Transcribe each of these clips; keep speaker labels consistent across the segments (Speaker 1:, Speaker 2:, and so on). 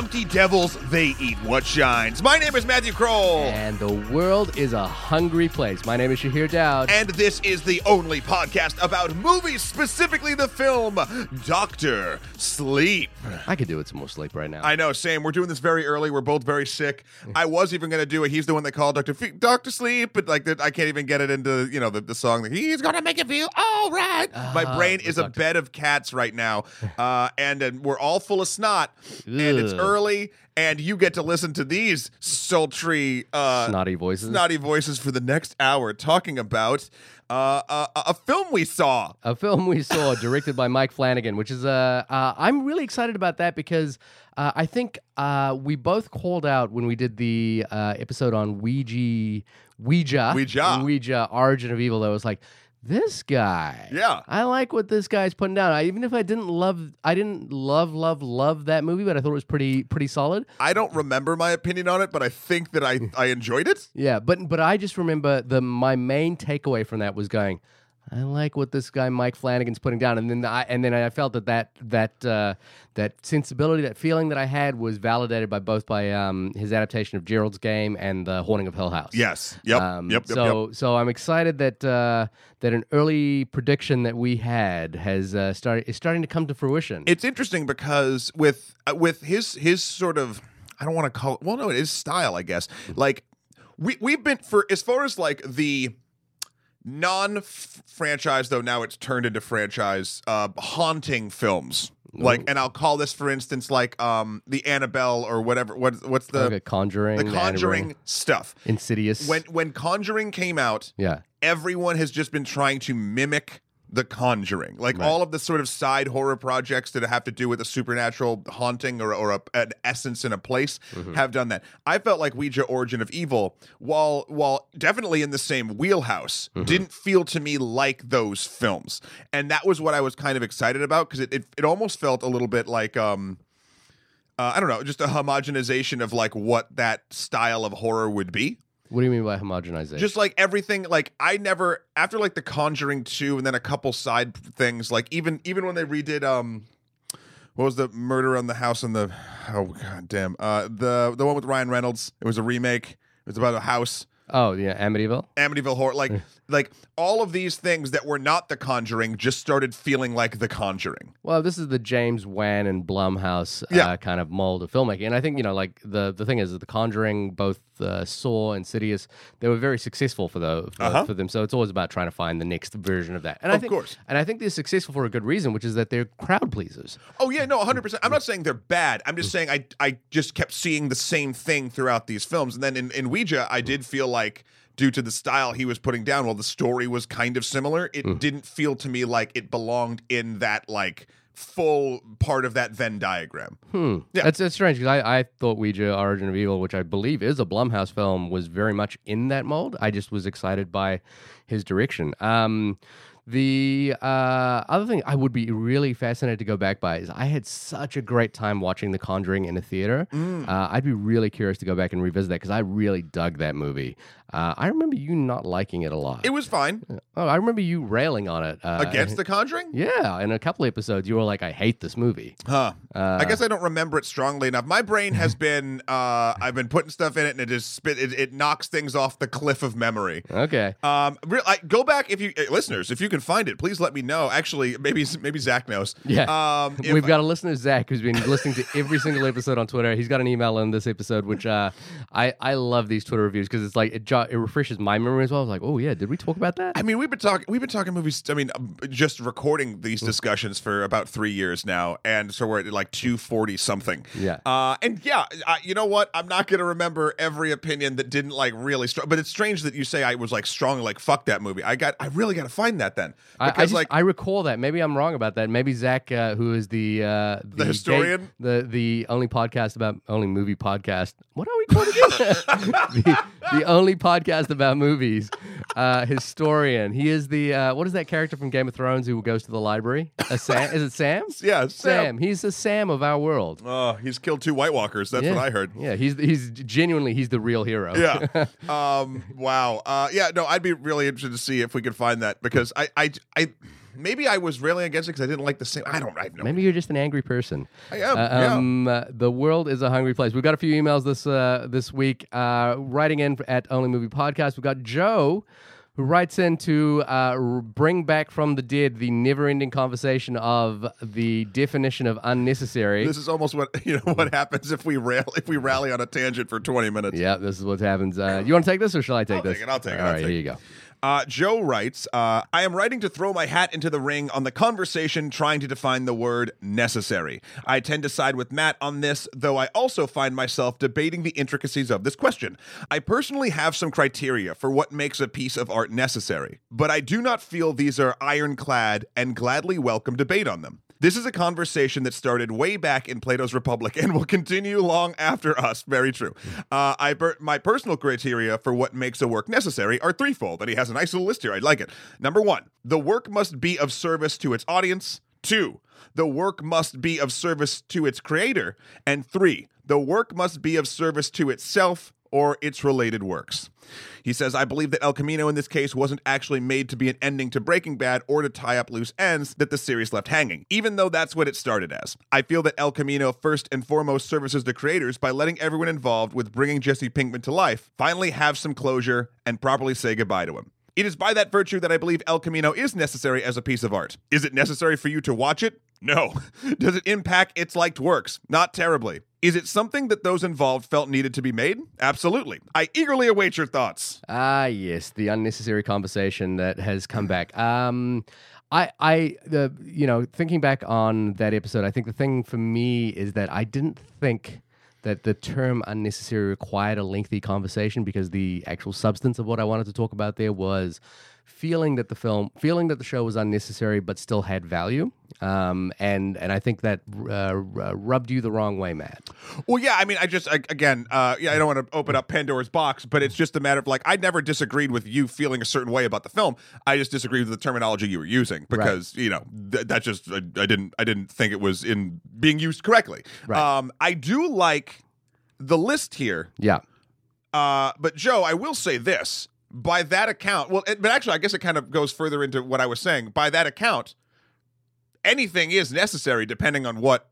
Speaker 1: empty devils, they eat what shines. My name is Matthew Kroll.
Speaker 2: And the world is a hungry place. My name is Shahir Dowd.
Speaker 1: And this is the only podcast about movies, specifically the film Doctor Sleep.
Speaker 2: I could do with some more sleep right now.
Speaker 1: I know, same. We're doing this very early. We're both very sick. I was even going to do it. He's the one that called Doctor Doctor Sleep, but like I can't even get it into you know the, the song. That He's going to make you feel all right. My
Speaker 2: Ah,
Speaker 1: brain
Speaker 2: the
Speaker 1: is a bed of cats right now, uh, and, and we're all full of snot. And it's
Speaker 2: Ugh.
Speaker 1: Early, and you get to listen to these sultry, uh,
Speaker 2: Snotty voices.
Speaker 1: snotty voices for the next hour talking about uh, a, a film we saw.
Speaker 2: a film we saw directed by Mike Flanagan, which is uh, uh I'm really excited about that because uh, I think uh, we both called out when we did the uh, episode on Ouija, Ouija,
Speaker 1: Ouija.
Speaker 2: Ouija, Origin of Evil. That was like this guy.
Speaker 1: Yeah.
Speaker 2: I like what this guy's putting down. I, even if I didn't love, I didn't love, love, love that movie, but I thought it was pretty, pretty solid.
Speaker 1: I don't remember my opinion on it, but I think that I, mm. I enjoyed it.
Speaker 2: Yeah, but but I just remember the my main takeaway from that was going, I like what this guy Mike Flanagan's putting down, and then I and then I felt that that that uh, that sensibility, that feeling that I had was validated by both by um, his adaptation of Gerald's Game and the Haunting of Hill House.
Speaker 1: Yes. Yep.
Speaker 2: Um,
Speaker 1: yep. Yep.
Speaker 2: so
Speaker 1: yep.
Speaker 2: so I'm excited that uh, that an early prediction that we had has uh, started is starting to come to fruition.
Speaker 1: It's interesting because with uh, with his his sort of I don't want to call it well no it is style I guess like we we've been for as far as like the non franchise though now it's turned into franchise uh haunting films. Like and I'll call this for instance like um the Annabelle or whatever what what's the
Speaker 2: okay, Conjuring,
Speaker 1: the
Speaker 2: Annabelle,
Speaker 1: Conjuring stuff.
Speaker 2: Insidious.
Speaker 1: when when Conjuring came out
Speaker 2: yeah,
Speaker 1: everyone has just been trying to mimic the conjuring like
Speaker 2: Right.
Speaker 1: all of the sort of side horror projects that have to do with a supernatural haunting or, or a, an essence in a place
Speaker 2: Mm-hmm.
Speaker 1: have done that i felt like ouija origin of evil while while definitely in the same wheelhouse
Speaker 2: Mm-hmm.
Speaker 1: didn't feel to me like those films and that was what i was kind of excited about because it, it, it almost felt a little bit like um uh, I don't know, just a homogenization of like what that style of horror would be.
Speaker 2: What do you mean by homogenization?
Speaker 1: Just like everything, like I never after like The Conjuring two, and then a couple side things. Like even even when they redid um, what was the Murder on the House in the oh god damn uh the the one with Ryan Reynolds. It was a remake. It was about a house.
Speaker 2: oh yeah, Amityville.
Speaker 1: Amityville horror, like like all of these things that were not The Conjuring, just started feeling like The Conjuring.
Speaker 2: Well, this is the James Wan and Blumhouse uh,
Speaker 1: Yeah.
Speaker 2: kind of mold of filmmaking, and I think you know, like the the thing is, that The Conjuring, both uh, Saw, and Insidious, they were very successful for the for,
Speaker 1: Uh-huh.
Speaker 2: for them. So it's always about trying to find the next version of that. And I
Speaker 1: Of
Speaker 2: think,
Speaker 1: course.
Speaker 2: and I think they're successful for a good reason, which is that they're crowd pleasers.
Speaker 1: Oh yeah, no, 100. percent I'm not saying they're bad. I'm just saying I I just kept seeing the same thing throughout these films, and then in in Ouija, I did feel like due to the style he was putting down, while the story was kind of similar, it didn't feel to me like it belonged in that like full part of that Venn diagram.
Speaker 2: Hmm.
Speaker 1: Yeah.
Speaker 2: That's, that's strange because I, I thought Ouija Origin of Evil, which I believe is a Blumhouse film, was very much in that mold. I just was excited by his direction. Um, the uh, other thing I would be really fascinated to go back by is I had such a great time watching The Conjuring in a theater. Uh, I'd be really curious to go back and revisit that because I really dug that movie. Uh, I remember you not liking it a lot.
Speaker 1: It was fine
Speaker 2: oh, I remember you railing on it. Uh,
Speaker 1: against The Conjuring.
Speaker 2: Yeah, in a couple episodes, you were like, "I hate this movie."
Speaker 1: Huh.
Speaker 2: Uh,
Speaker 1: I guess I don't remember it strongly enough. My brain has been uh I've been putting stuff in it and it just spit it, it knocks things off the cliff of memory.
Speaker 2: Okay.
Speaker 1: Um, re- I, go back if you uh, listeners, if you can find it, please let me know. Actually, maybe maybe Zach knows.
Speaker 2: Yeah.
Speaker 1: Um,
Speaker 2: We've got a listener, Zach, who's been listening to every single episode on Twitter. He's got an email in this episode, which uh, I I love these Twitter reviews because it's like it, jo- it refreshes my memory as well. I was like, oh yeah, did we talk about that?
Speaker 1: I mean, we've been talking. We've been talking movies. I mean, um, just recording these discussions for about three years now, and so we're at like two forty something.
Speaker 2: Yeah.
Speaker 1: Uh, and yeah, I, you know what? I'm not gonna remember every opinion that didn't like really strong. But it's strange that you say I was like strong, like fuck that movie. I got. I really got to find that then
Speaker 2: I, I just,
Speaker 1: like
Speaker 2: I recall that. Maybe I'm wrong about that. Maybe Zach, uh, who is the uh, the, gay-
Speaker 1: historian?
Speaker 2: the the only podcast about only movie podcast. What are we called again? the, the only podcast about movies. Uh, historian. He is the uh, what is that character from Game of Thrones who goes to the library? A Sam? Is it Sam?
Speaker 1: yeah,
Speaker 2: Sam.
Speaker 1: Sam.
Speaker 2: He's the Sam of our world.
Speaker 1: Oh, he's killed two White Walkers. That's
Speaker 2: yeah.
Speaker 1: what I heard.
Speaker 2: Yeah, he's he's genuinely he's the real hero.
Speaker 1: yeah. Um. Wow. Uh. Yeah. No. I'd be really interested to see if we could find that because I. I. I. maybe I was railing against it because I didn't like the same. I don't. I.
Speaker 2: Maybe you're just an angry person.
Speaker 1: I am.
Speaker 2: Uh,
Speaker 1: yeah.
Speaker 2: um, uh, the world is a hungry place. We've got a few emails this uh, this week. Uh, writing in at Only Movie Podcast, we've got Joe who writes in to uh, bring back from the dead the never-ending conversation of the definition of unnecessary.
Speaker 1: This is almost what you know. What happens if we rail if we rally on a tangent for twenty minutes?
Speaker 2: yeah, this is what happens. Uh, you want to take this, or shall I take
Speaker 1: I'll
Speaker 2: this?
Speaker 1: take it, I'll take it,
Speaker 2: All
Speaker 1: I'll
Speaker 2: right,
Speaker 1: take
Speaker 2: here
Speaker 1: it.
Speaker 2: you go.
Speaker 1: Uh, Joe writes, uh, I am writing to throw my hat into the ring on the conversation trying to define the word necessary. I tend to side with Matt on this, though I also find myself debating the intricacies of this question. I personally have some criteria for what makes a piece of art necessary, but I do not feel these are ironclad and gladly welcome debate on them. This is a conversation that started way back in Plato's Republic and will continue long after us. Very true. Uh, I per- my personal criteria for what makes a work necessary are threefold, and he has a nice little list here. I like it. Number one, the work must be of service to its audience. Two, the work must be of service to its creator. And three, the work must be of service to itself or its related works. He says, I believe that El Camino in this case wasn't actually made to be an ending to Breaking Bad or to tie up loose ends that the series left hanging, even though that's what it started as. I feel that El Camino first and foremost services the creators by letting everyone involved with bringing Jesse Pinkman to life finally have some closure and properly say goodbye to him. It is by that virtue that I believe El Camino is necessary as a piece of art. Is it necessary for you to watch it? No. Does it impact its liked works? Not terribly. Is it something that those involved felt needed to be made? Absolutely. I eagerly await your thoughts.
Speaker 2: Ah, yes, the unnecessary conversation that has come back. Um, I, I, the, you know, thinking back on that episode, I think the thing for me is that I didn't think that the term unnecessary required a lengthy conversation because the actual substance of what I wanted to talk about there was feeling that the film, feeling that the show was unnecessary but still had value. Um, and and I think that uh, rubbed you the wrong way, Matt.
Speaker 1: Well, yeah, I mean, I just, I, again, uh, yeah, I don't want to open up Pandora's box, but it's just a matter of like, I never disagreed with you feeling a certain way about the film. I just disagreed with the terminology you were using because, you know, th- that just, I, I didn't, I didn't think it was in being used correctly.
Speaker 2: Right.
Speaker 1: Um, I do like the list here
Speaker 2: Yeah.
Speaker 1: Uh, but Joe, I will say this: by that account, well, it, but actually, I guess it kind of goes further into what I was saying. By that account, anything is necessary depending on what.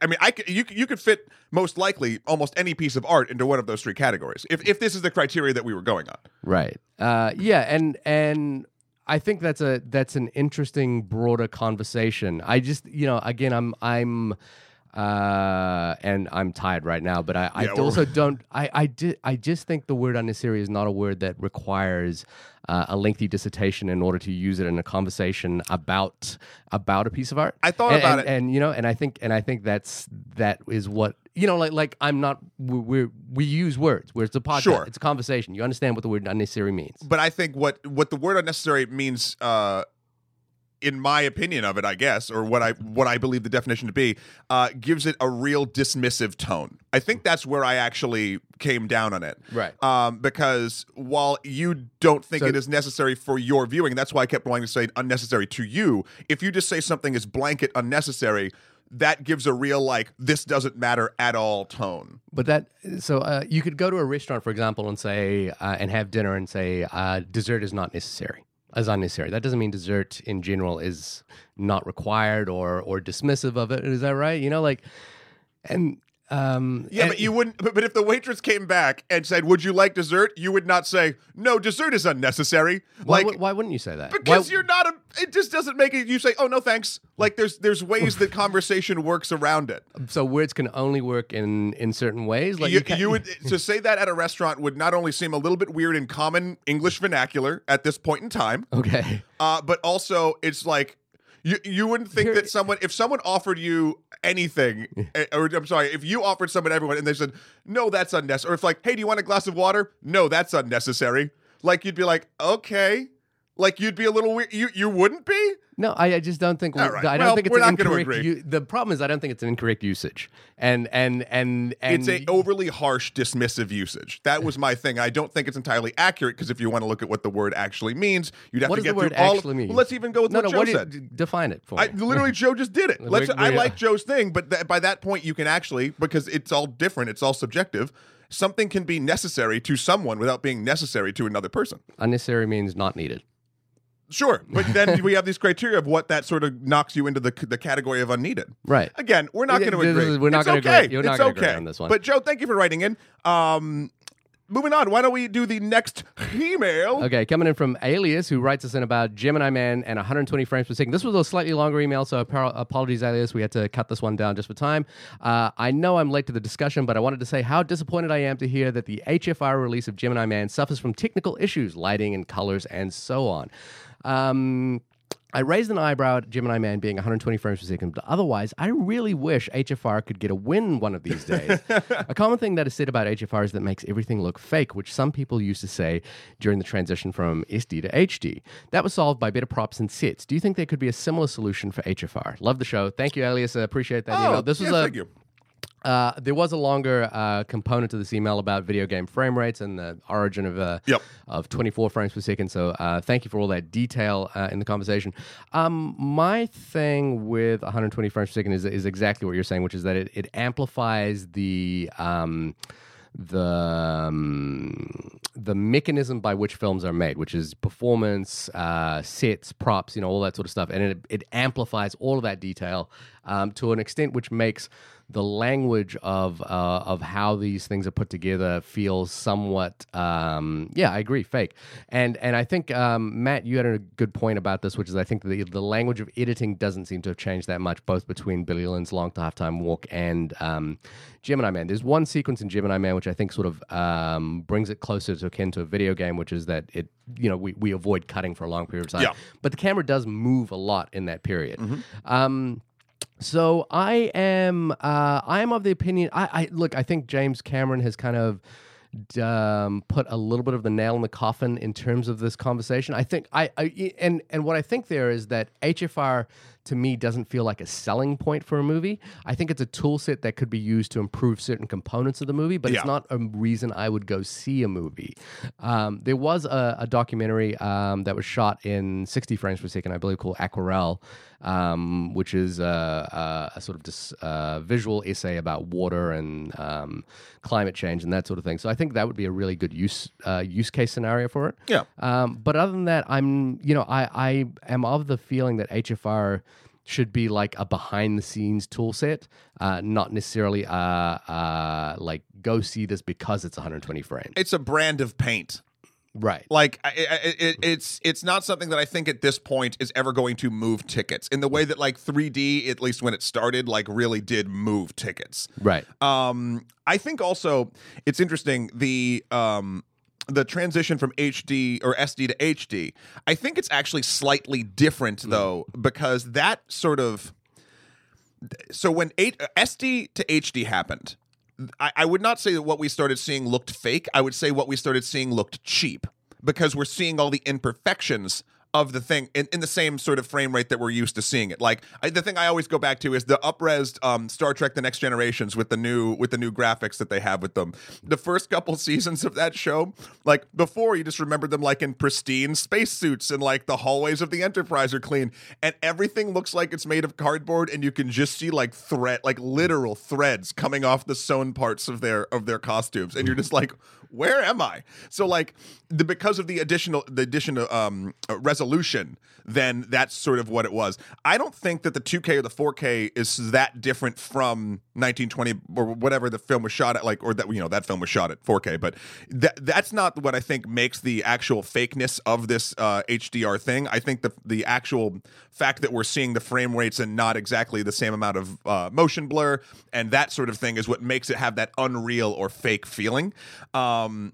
Speaker 1: I mean, I could, you you could fit most likely almost any piece of art into one of those three categories if if this is the criteria that we were going on.
Speaker 2: Right. Uh, yeah, and and I think that's a that's an interesting broader conversation. I just you know again I'm I'm uh and I'm tired right now, but I, I
Speaker 1: Yeah,
Speaker 2: also don't I I did I just think the word unnecessary is not a word that requires uh, a lengthy dissertation in order to use it in a conversation about about a piece of art.
Speaker 1: I thought
Speaker 2: And-
Speaker 1: about
Speaker 2: and-
Speaker 1: it.
Speaker 2: and you know, and I think and I think that's that is what you know, like like I'm not we we we use words where it's a podcast,
Speaker 1: Sure.
Speaker 2: it's a conversation. You understand what the word unnecessary means.
Speaker 1: But I think what what the word unnecessary means, uh, in my opinion of it, I guess, or what I what I believe the definition to be, uh, gives it a real dismissive tone. I think that's where I actually came down on it.
Speaker 2: Right.
Speaker 1: Um, because while you don't think
Speaker 2: So-
Speaker 1: it is necessary for your viewing, that's why I kept wanting to say unnecessary to you. If you just say something is blanket unnecessary, that gives a real like this doesn't matter at all tone.
Speaker 2: But that so uh, you could go to a restaurant, for example, and say uh, and have dinner and say uh, dessert is not necessary, is unnecessary. That doesn't mean dessert in general is not required or or dismissive of it. Is that right? You know, like and um
Speaker 1: Yeah,
Speaker 2: and-
Speaker 1: but you wouldn't. But, if the waitress came back and said, "Would you like dessert?" you would not say, "No, dessert is unnecessary."
Speaker 2: why,
Speaker 1: Like
Speaker 2: why wouldn't you say that?
Speaker 1: because
Speaker 2: Why-
Speaker 1: you're not a. It just doesn't make it. You say, "Oh no, thanks." Like there's there's ways that conversation works around it.
Speaker 2: so words can only work in in certain ways. Like
Speaker 1: you,
Speaker 2: can't-
Speaker 1: you would to say that at a restaurant would not only seem a little bit weird in common English vernacular at this point in time,
Speaker 2: okay.
Speaker 1: uh, but also it's like you you wouldn't think
Speaker 2: Here-
Speaker 1: that someone if someone offered you anything, eh, or I'm sorry, if you offered someone everyone and they said no, that's unnecessary, or if like, hey, do you want a glass of water? No, that's unnecessary. Like you'd be like, okay, like you'd be a little weird. You you wouldn't be.
Speaker 2: No, I, I just don't think.
Speaker 1: Right.
Speaker 2: I don't
Speaker 1: Well,
Speaker 2: think it's
Speaker 1: we're
Speaker 2: an incorrect.
Speaker 1: agree.
Speaker 2: u- the problem is, I don't think it's an incorrect usage, and and and and
Speaker 1: It's a overly harsh, dismissive usage. That was my thing. I don't think it's entirely accurate because if you want to look at what the word actually means, you'd have
Speaker 2: What
Speaker 1: to get
Speaker 2: the word
Speaker 1: through all.
Speaker 2: actually mean?
Speaker 1: Well, let's even go with
Speaker 2: no,
Speaker 1: what
Speaker 2: no.
Speaker 1: Joe
Speaker 2: What
Speaker 1: said.
Speaker 2: define it for me.
Speaker 1: I literally Joe just did it. Let's, I like Joe's thing, but th- by that point you can actually because it's all different, it's all subjective. Something can be necessary to someone without being necessary to another person.
Speaker 2: Unnecessary means not needed.
Speaker 1: Sure, but then we have these criteria of what that sort of knocks you into the the category of unneeded.
Speaker 2: Right.
Speaker 1: Again, we're not going to agree.
Speaker 2: we're not
Speaker 1: It's
Speaker 2: gonna
Speaker 1: okay.
Speaker 2: agree. You're not
Speaker 1: it's
Speaker 2: gonna
Speaker 1: okay.
Speaker 2: agree on this one.
Speaker 1: But Joe, thank you for writing in. Um, moving on. Why don't we do the next email?
Speaker 2: Okay, coming in from Alias, who writes us in about Gemini Man and 120 frames per second. This was a slightly longer email, so apologies, Alias. We had to cut this one down just for time. Uh, I know I'm late to the discussion, but I wanted to say how disappointed I am to hear that the HFR release of Gemini Man suffers from technical issues, lighting and colors, and so on. Um, I raised an eyebrow at Gemini Man being 120 frames per second, but otherwise, I really wish HFR could get a win one of these days. a common thing that is said about HFR is that it makes everything look fake, which some people used to say during the transition from SD to HD. That was solved by better props and sets. Do you think there could be a similar solution for HFR? Love the show. Thank you, Alias. I appreciate that
Speaker 1: Oh,
Speaker 2: email. This was a
Speaker 1: thank you.
Speaker 2: Uh, there was a longer uh, component to this email about video game frame rates and the origin of uh,
Speaker 1: Yep.
Speaker 2: of 24 frames per second. So uh, thank you for all that detail uh, in the conversation. Um, my thing with 120 frames per second is, is exactly what you're saying, which is that it, it amplifies the. Um, the um, the mechanism by which films are made, which is performance, uh, sets, props, you know, all that sort of stuff, and it, it amplifies all of that detail um, to an extent which makes the language of uh, of how these things are put together feels somewhat um, yeah I agree fake. And and I think um, Matt you had a good point about this which is I think the the language of editing doesn't seem to have changed that much both between Billy Lynn's Long to Halftime Walk and um, Gemini Man. There's one sequence in Gemini Man which I think sort of um, brings it closer to akin to a video game which is that it you know we, we avoid cutting for a long period of time.
Speaker 1: Yeah.
Speaker 2: but the camera does move a lot in that period. Um, so I am uh, I am of the opinion. I, I look. I think James Cameron has kind of um, put a little bit of the nail in the coffin in terms of this conversation. I think I, I and and what I think there is that HFR to me doesn't feel like a selling point for a movie. I think it's a tool set that could be used to improve certain components of the movie, but
Speaker 1: Yeah.
Speaker 2: it's not a reason I would go see a movie. Um, there was a, a documentary um, that was shot in 60 frames per second, I believe, called Aquarela, um, which is a, a, a sort of dis, uh, visual essay about water and um, climate change and that sort of thing. So I think that would be a really good use uh, use case scenario for it.
Speaker 1: Yeah.
Speaker 2: Um, but other than that, I'm you know I I am of the feeling that HFR should be like a behind the scenes tool set, uh, not necessarily uh, uh, like go see this because it's 120 frames.
Speaker 1: It's a brand of paint.
Speaker 2: Right.
Speaker 1: Like I, I, it, it's it's not something that I think at this point is ever going to move tickets in the way that like 3D, at least when it started, like really did move tickets.
Speaker 2: Right.
Speaker 1: Um, I think also it's interesting the um the transition from HD or SD to HD. I think it's actually slightly different hmm. though because that sort of so when eight, SD to HD happened, I, I would not say that what we started seeing looked fake. I would say what we started seeing looked cheap because we're seeing all the imperfections of the thing in, in the same sort of frame rate that we're used to seeing it. Like I, the thing I always go back to is the upresed um, Star Trek: The Next Generations with the new with the new graphics that they have with them. The first couple seasons of that show, like before, you just remembered them like in pristine spacesuits and like the hallways of the Enterprise are clean and everything looks like it's made of cardboard and you can just see like thread like literal threads coming off the sewn parts of their of their costumes and you're just like where am I? So like the because of the additional the addition of um uh, then that's sort of what it was. I don't think that the 2K or the 4K is that different from 1920 or whatever the film was shot at, like or that you know that film was shot at 4K, but that that's not what I think makes the actual fakeness of this uh, HDR thing. I think the the actual fact that we're seeing the frame rates and not exactly the same amount of uh, motion blur and that sort of thing is what makes it have that unreal or fake feeling. Um,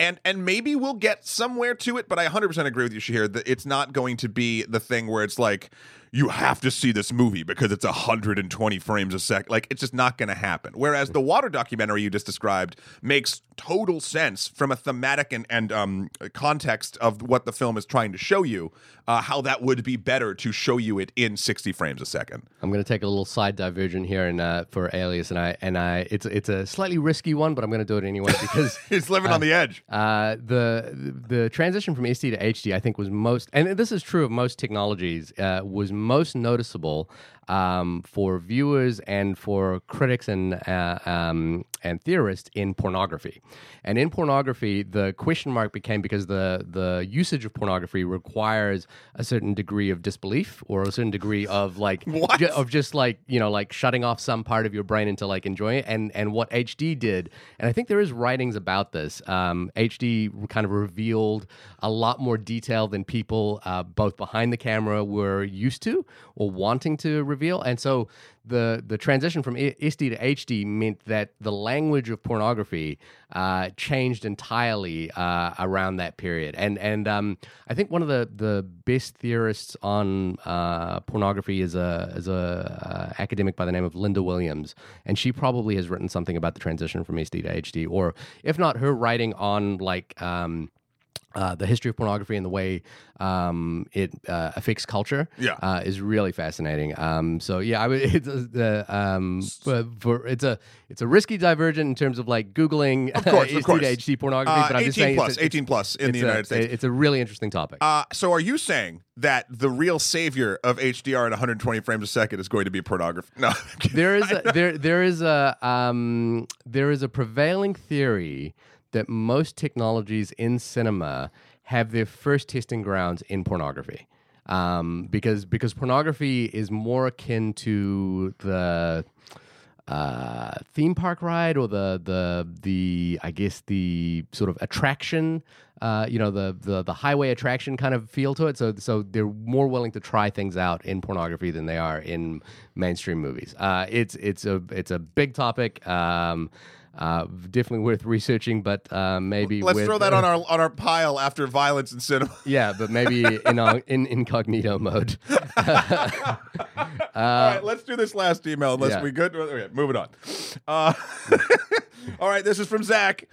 Speaker 1: and and maybe we'll get somewhere to it, but I 100% agree with you, Shahir, that it's not going to be the thing where it's like you have to see this movie because it's 120 frames a sec. Like it's just not going to happen. Whereas the water documentary you just described makes total sense from a thematic and and um, context of what the film is trying to show you. Uh, how that would be better to show you it in 60 frames a second.
Speaker 2: I'm going to take a little side diversion here and uh, for Alias, and I and I it's it's a slightly risky one, but I'm going to do it anyway because
Speaker 1: It's living on the edge.
Speaker 2: Uh, the the transition from SD to HD, I think, was most, and this is true of most technologies, uh, was most noticeable um, for viewers and for critics and uh, um, and theorists in pornography. And in pornography, the question mark became because the the usage of pornography requires a certain degree of disbelief or a certain degree of like ju- of just like you know like shutting off some part of your brain into like enjoying it. And and what HD did, and I think there is writings about this. Um, HD kind of revealed a lot more detail than people uh, both behind the camera were used to or wanting to reveal. And so the the transition from I- SD to HD meant that the language of pornography uh, changed entirely uh, around that period. And and um, I think one of the, the best theorists on uh, pornography is a is a uh, academic by the name of Linda Williams, and she probably has written something about the transition from SD to HD, or if not, her writing on like. Um, uh, the history of pornography and the way um, it uh, affects culture
Speaker 1: Yeah.
Speaker 2: uh, is really fascinating. Um, so yeah, I would, it's a, the um, for, it's a it's a risky divergent in terms of like googling
Speaker 1: Of course, of course.
Speaker 2: HD pornography,
Speaker 1: Uh,
Speaker 2: but I'm
Speaker 1: 18
Speaker 2: just saying
Speaker 1: plus,
Speaker 2: it's a-
Speaker 1: 18 plus in the
Speaker 2: it's a-
Speaker 1: United States.
Speaker 2: It's a really interesting topic.
Speaker 1: Uh, so are you saying that the real savior of HDR at 120 frames a second is going to be pornography? No.
Speaker 2: There is a, there there is a um, there is a prevailing theory that most technologies in cinema have their first testing grounds in pornography. Um, because because pornography is more akin to the uh, theme park ride or the the the I guess the sort of attraction, uh, you know, the, the the highway attraction kind of feel to it. So so they're more willing to try things out in pornography than they are in mainstream movies. Uh, it's it's a it's a big topic. Um, uh, definitely worth researching, but uh, maybe
Speaker 1: Let's
Speaker 2: with-
Speaker 1: throw that on our on our pile after violence and cinema.
Speaker 2: yeah, but maybe in uh, in incognito mode.
Speaker 1: All right, let's do this last email. Unless
Speaker 2: yeah.
Speaker 1: we good. Okay, moving on. Uh, all right, this is from Zach.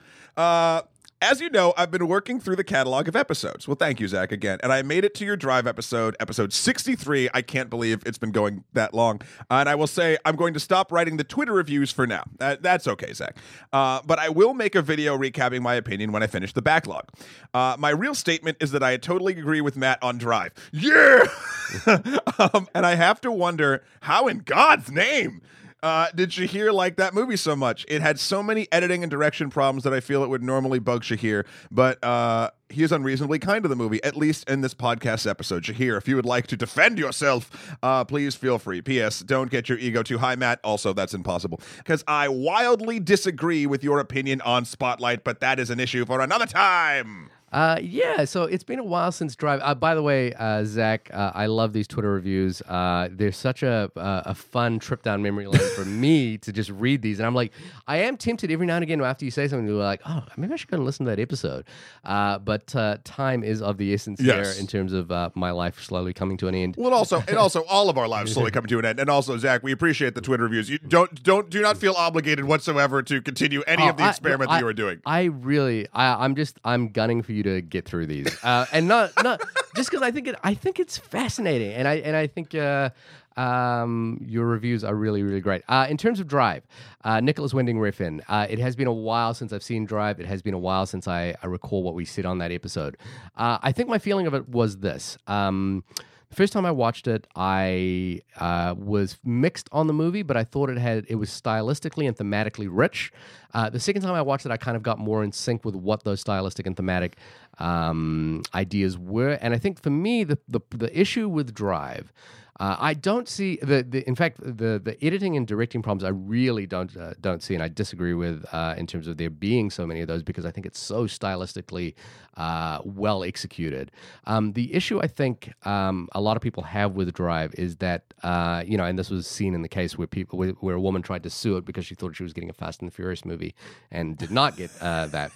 Speaker 1: As you know, I've been working through the catalog of episodes. Well, thank you, Zach, again. And I made it to your drive episode, episode 63. I can't believe it's been going that long. and I will say, I'm going to stop writing the Twitter reviews for now. That, that's okay, Zach. Uh, but I will make a video recapping my opinion when I finish the backlog. Uh, my real statement is that I totally agree with Matt on Drive. Yeah! um, and I have to wonder how in God's name uh, did Shahir like that movie so much? It had so many editing and direction problems that I feel it would normally bug Shahir, but uh, he is unreasonably kind to the movie, at least in this podcast episode. Shahir, if you would like to defend yourself, uh, please feel free. P.S. Don't get your ego too high, Matt. Also, that's impossible because I wildly disagree with your opinion on Spotlight, but that is an issue for another time.
Speaker 2: Uh, yeah, so it's been a while since Drive. Uh, by the way, uh, Zach, uh, I love these Twitter reviews. Uh, they're such a uh, a fun trip down memory lane for me to just read these, and I'm like, I am tempted every now and again after you say something, you're like, oh, maybe I should go and listen to that episode. Uh, but uh, time is of the essence
Speaker 1: Yes.
Speaker 2: here in terms of uh, my life slowly coming to an end.
Speaker 1: Well, and also, and also, all of our lives slowly coming to an end. And also, Zach, we appreciate the Twitter reviews. You don't, don't, do not feel obligated whatsoever to continue any
Speaker 2: Oh,
Speaker 1: of the
Speaker 2: I-
Speaker 1: experiment
Speaker 2: I-
Speaker 1: that you are doing.
Speaker 2: I really, I, I'm just, I'm gunning for you to get through these, uh, and not, not just because I think it, I think it's fascinating, and I, and I think uh, um, your reviews are really, really great. Uh, in terms of Drive, uh, Nicolas Winding Refn. Uh, it has been a while since I've seen Drive. It has been a while since I, I recall what we said on that episode. Uh, I think my feeling of it was this. Um, First time I watched it, I uh, was mixed on the movie, but I thought it had it was stylistically and thematically rich. Uh, the second time I watched it, I kind of got more in sync with what those stylistic and thematic um, ideas were. And I think for me, the the, the issue with Drive. Uh, I don't see the, the in fact the the editing and directing problems I really don't uh, don't see and I disagree with uh, in terms of there being so many of those because I think it's so stylistically uh, well executed. Um, the issue I think um, a lot of people have with Drive is that uh, you know and this was seen in the case where people where, where a woman tried to sue it because she thought she was getting a Fast and the Furious movie and did not get uh, that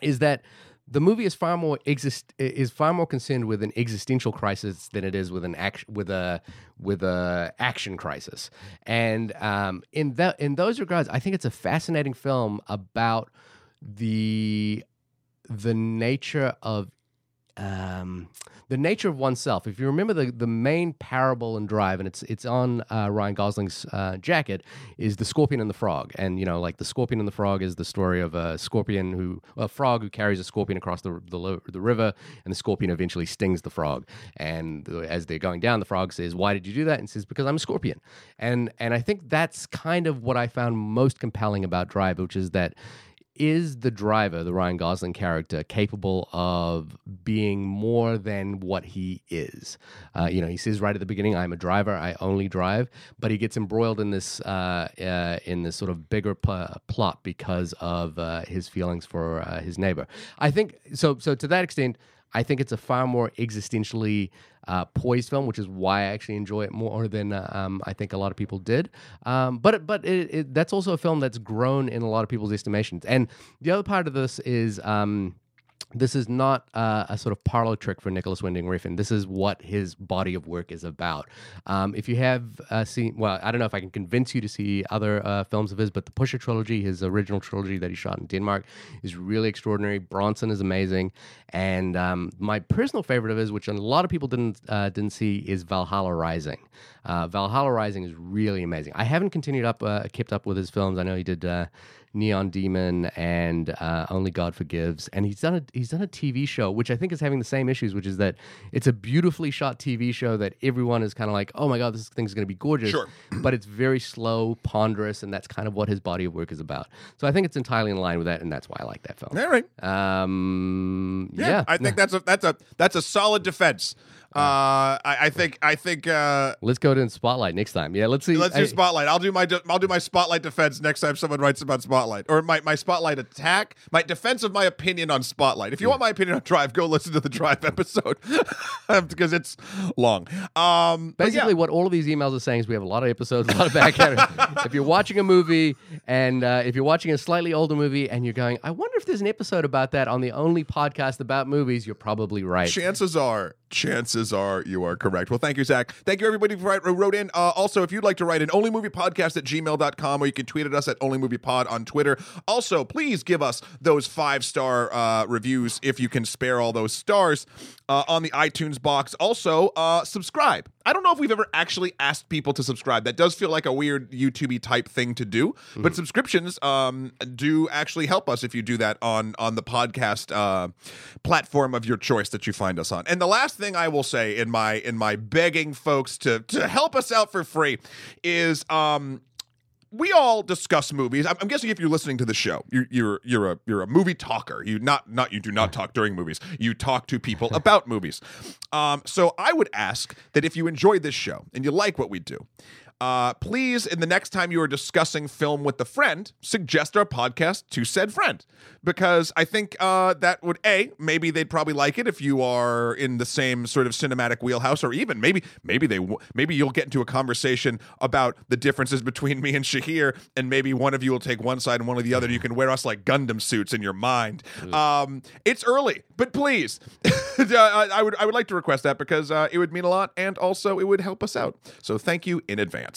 Speaker 2: is that the movie is far more exist is far more concerned with an existential crisis than it is with an action with a with a action crisis. And um, in that in those regards, I think it's a fascinating film about the the nature of um, the nature of oneself. If you remember the, the main parable in Drive, and it's it's on uh, Ryan Gosling's uh, jacket, is the scorpion and the frog. And you know, like the scorpion and the frog is the story of a scorpion who a frog who carries a scorpion across the the, the river, and the scorpion eventually stings the frog. And as they're going down, the frog says, "Why did you do that?" And says, "Because I'm a scorpion." And and I think that's kind of what I found most compelling about Drive, which is that is the driver, the Ryan Gosling character, capable of being more than what he is? Uh, you know, he says right at the beginning, "I'm a driver. I only drive," but he gets embroiled in this uh, uh, in this sort of bigger pl- plot because of uh, his feelings for uh, his neighbor. I think so. So to that extent. I think it's a far more existentially uh, poised film, which is why I actually enjoy it more than uh, um, I think a lot of people did. Um, but but it, it, that's also a film that's grown in a lot of people's estimations. And the other part of this is. Um, this is not uh, a sort of parlor trick for Nicolas Winding Refn. This is what his body of work is about. Um, if you have uh, seen, well, I don't know if I can convince you to see other uh, films of his, but the Pusher trilogy, his original trilogy that he shot in Denmark, is really extraordinary. Bronson is amazing, and um, my personal favorite of his, which a lot of people didn't uh, didn't see, is Valhalla Rising. Uh, Valhalla Rising is really amazing. I haven't continued up, uh, kept up with his films. I know he did. Neon Demon and uh, Only God Forgives, and he's done a he's done a TV show which I think is having the same issues, which is that it's a beautifully shot TV show that everyone is kind of like, oh my god, this thing's going to be gorgeous,
Speaker 1: Sure.
Speaker 2: but it's very slow, ponderous, and that's kind of what his body of work is about. So I think it's entirely in line with that, and that's why I like that film.
Speaker 1: All right.
Speaker 2: Um,
Speaker 1: Yeah,
Speaker 2: yeah,
Speaker 1: I think that's a that's a that's a solid defense. Uh, I, I think I think uh,
Speaker 2: let's go to Spotlight next time. Yeah, let's see.
Speaker 1: let's do spotlight. I'll do my de- I'll do my spotlight defense next time someone writes about spotlight or my, my spotlight attack, my defense of my opinion on spotlight. If you want my opinion on Drive, go listen to the Drive episode because it's long. Um, but yeah.
Speaker 2: Basically, what all of these emails are saying is we have a lot of episodes, a lot of back if you're watching a movie and uh, if you're watching a slightly older movie and you're going, I wonder if there's an episode about that on the only podcast about movies, you're probably right.
Speaker 1: Chances are, chances are you are correct. Well, thank you, Zach. Thank you, everybody who wrote in. Uh, also, if you'd like to write an onlymoviepodcast at gmail.com or you can tweet at us at onlymoviepod on Twitter. Also, please give us those five star uh, reviews if you can spare all those stars uh, on the iTunes box. Also, uh, subscribe. I don't know if we've ever actually asked people to subscribe. That does feel like a weird YouTube type thing to do, but subscriptions um, do actually help us if you do that on on the podcast uh, platform of your choice that you find us on. And the last thing I will say in my in my begging folks to to help us out for free is um we all discuss movies. I'm, I'm guessing if you're listening to the show, you're you're you're a you're a movie talker. You not not you do not talk during movies. You talk to people about movies. Um, so I would ask that if you enjoy this show and you like what we do, uh, please, in the next time you are discussing film with a friend, suggest our podcast to said friend. Because I think uh, that would, A, maybe they'd probably like it if you are in the same sort of cinematic wheelhouse, or even maybe maybe they w- maybe you'll get into a conversation about the differences between me and Shahir, and maybe one of you will take one side and one of the other. You can wear us like Gundam suits in your mind. Um, it's early, but please, I I would I would like to request that because uh, it would mean a lot, and also it would help us out. So thank you in advance.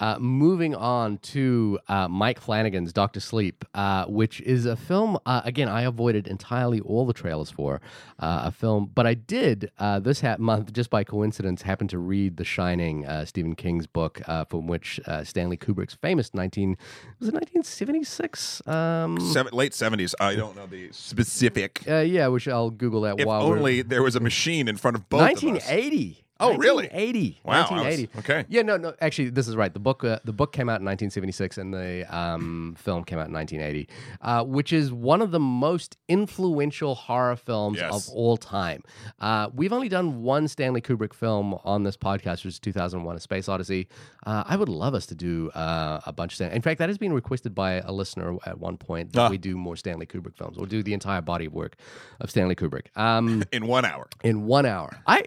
Speaker 2: Uh, moving on to uh, Mike Flanagan's Doctor Sleep, uh, which is a film. Uh, again, I avoided entirely all the trailers for uh, a film, but I did uh, this ha- month just by coincidence happen to read The Shining, uh, Stephen King's book, uh, from which uh, Stanley Kubrick's famous nineteen was it nineteen seventy six. Um,
Speaker 1: Seven, late seventies. I don't know the specific.
Speaker 2: uh, yeah, which I'll Google that
Speaker 1: If
Speaker 2: while
Speaker 1: only there was a machine in front of both of us.
Speaker 2: 1980.
Speaker 1: Oh, really?
Speaker 2: 1980.
Speaker 1: Wow, I was-
Speaker 2: 1980.
Speaker 1: okay.
Speaker 2: Yeah, no, no. Actually, this is right. The book, uh, the book came out in 1976, and the um, film came out in 1980, uh, which is one of the most influential horror films
Speaker 1: Yes.
Speaker 2: of all time. Uh, we've only done one Stanley Kubrick film on this podcast, which is 2001: A Space Odyssey. Uh, I would love us to do uh, a bunch of. Stan- In fact, that has been requested by a listener at one point that
Speaker 1: Ah.
Speaker 2: we do more Stanley Kubrick films, or do the entire body of work of Stanley Kubrick. Um,
Speaker 1: in one hour.
Speaker 2: in one hour. I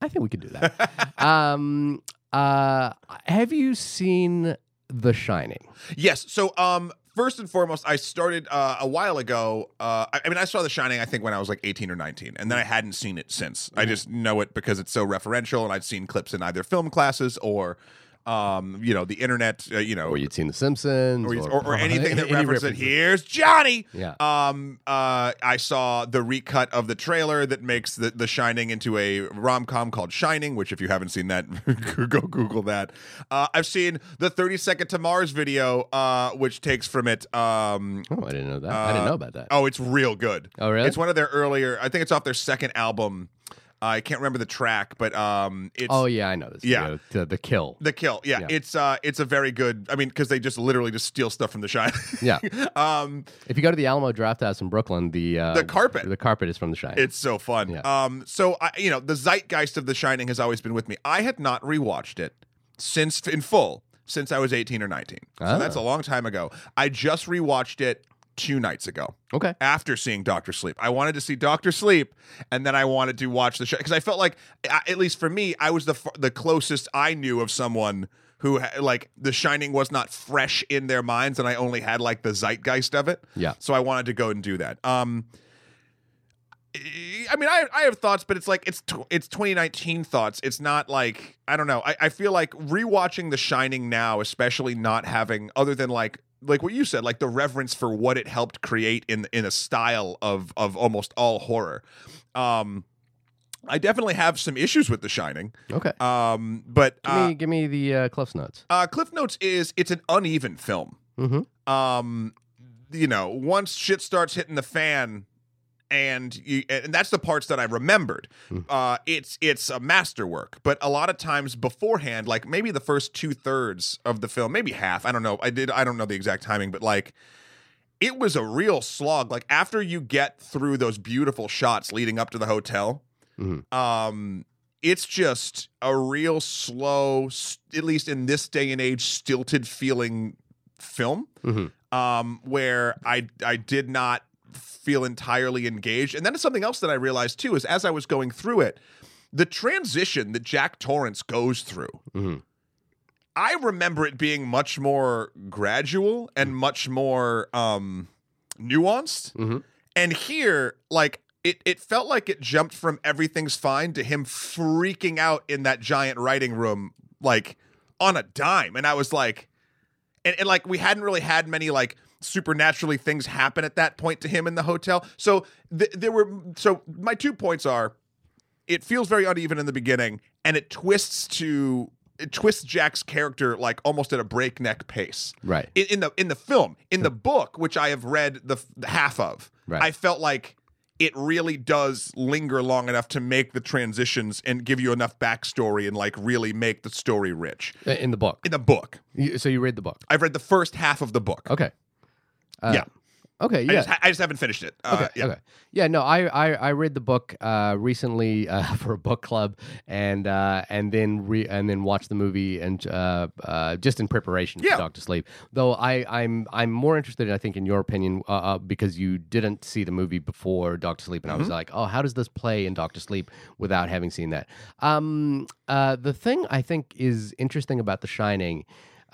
Speaker 2: I think we could do that. um, uh, have you seen The Shining?
Speaker 1: Yes. So, um, first and foremost, I started uh, a while ago. Uh, I, I mean, I saw The Shining. I think when I was like eighteen or nineteen, and then I hadn't seen it since. I just know it because it's so referential, and I'd seen clips in either film classes or. Um, you know, the internet, uh, you know,
Speaker 2: Or you'd seen The Simpsons,
Speaker 1: or, or, or anything that
Speaker 2: any
Speaker 1: references it. Here's Johnny.
Speaker 2: Yeah.
Speaker 1: Um. Uh. I saw the recut of the trailer that makes the The Shining into a rom com called Shining. Which, if you haven't seen that, go Google that. Uh, I've seen the 30 Second to Mars video, uh, which takes from it. Um.
Speaker 2: Oh, I didn't know that. I didn't know about that.
Speaker 1: Oh, it's real good.
Speaker 2: Oh, really?
Speaker 1: It's one of their earlier. I think it's off their second album. I can't remember the track, but um, it's
Speaker 2: oh, yeah, I know this.
Speaker 1: Yeah.
Speaker 2: video, the, the kill.
Speaker 1: the kill. Yeah,
Speaker 2: Yeah.
Speaker 1: it's uh, it's a very good. I mean, because they just literally just steal stuff from the Shining.
Speaker 2: Yeah.
Speaker 1: um,
Speaker 2: If you go to the Alamo Drafthouse in Brooklyn, the uh,
Speaker 1: The carpet.
Speaker 2: the carpet is from The Shining.
Speaker 1: It's so fun.
Speaker 2: Yeah.
Speaker 1: Um, so I, you know, the zeitgeist of The Shining has always been with me. I had not rewatched it since in full since I was eighteen or nineteen. So
Speaker 2: Ah.
Speaker 1: that's a long time ago. I just rewatched it two nights ago
Speaker 2: okay.
Speaker 1: after seeing Doctor Sleep. I wanted to see Doctor Sleep, and then I wanted to watch the show because I felt like, at least for me, I was the f- the closest I knew of someone who like The Shining was not fresh in their minds, and I only had like the zeitgeist of it.
Speaker 2: Yeah.
Speaker 1: So I wanted to go and do that. Um, I mean, I I have thoughts, but it's like it's it's 2019 thoughts. It's not like I don't know. I, I feel like rewatching The Shining now, especially not having other than like like what you said, like the reverence for what it helped create in in a style of of almost all horror. Um, I definitely have some issues with The Shining.
Speaker 2: Okay.
Speaker 1: Um, but
Speaker 2: Give
Speaker 1: uh,
Speaker 2: me give me the uh, Cliff's notes.
Speaker 1: uh, Cliff Notes is it's an uneven film
Speaker 2: Mm-hmm.
Speaker 1: um you know once shit starts hitting the fan and you and that's the parts that i remembered
Speaker 2: Hmm.
Speaker 1: uh it's it's a masterwork but a lot of times beforehand like maybe the first two-thirds of the film maybe half i don't know i did i don't know the exact timing but like it was a real slog like after you get through those beautiful shots leading up to the hotel
Speaker 2: Mhm.
Speaker 1: um it's just a real slow at least in this day and age stilted feeling film
Speaker 2: Mm-hmm.
Speaker 1: um, where I I did not feel entirely engaged. And then it's something else that I realized too is as I was going through it, the transition that Jack Torrance goes through.
Speaker 2: Mhm.
Speaker 1: I remember it being much more gradual and much more um, nuanced.
Speaker 2: Mhm.
Speaker 1: And here, like it, it felt like it jumped from everything's fine to him freaking out in that giant writing room, like on a dime. And I was like, and, and like we hadn't really had many like supernaturally things happen at that point to him in the hotel. So th- there were so my two points are it feels very uneven in the beginning and it twists to it twists Jack's character like almost at a breakneck pace.
Speaker 2: Right.
Speaker 1: In, in the in the film, in the book, which I have read the, the half of,
Speaker 2: Right.
Speaker 1: I felt like it really does linger long enough to make the transitions and give you enough backstory and like really make the story rich.
Speaker 2: In the book.
Speaker 1: In the book,
Speaker 2: You- So you read the book.
Speaker 1: I've read the first half of the book.
Speaker 2: Okay. Uh,
Speaker 1: Yeah.
Speaker 2: Okay.
Speaker 1: I,
Speaker 2: Yeah.
Speaker 1: just, I just haven't finished it. Uh,
Speaker 2: okay.
Speaker 1: yeah.
Speaker 2: Okay. Yeah. No, I I, I read the book uh, recently uh, for a book club, and uh, and then re- and then watched the movie and uh, uh, just in preparation
Speaker 1: Yeah.
Speaker 2: for Doctor Sleep. Though I I'm I'm more interested, I think, in your opinion, because you didn't see the movie before Doctor Sleep, and I
Speaker 1: Mm-hmm.
Speaker 2: was like, oh, how does this play in Doctor Sleep without having seen that? Um, uh, the thing I think is interesting about The Shining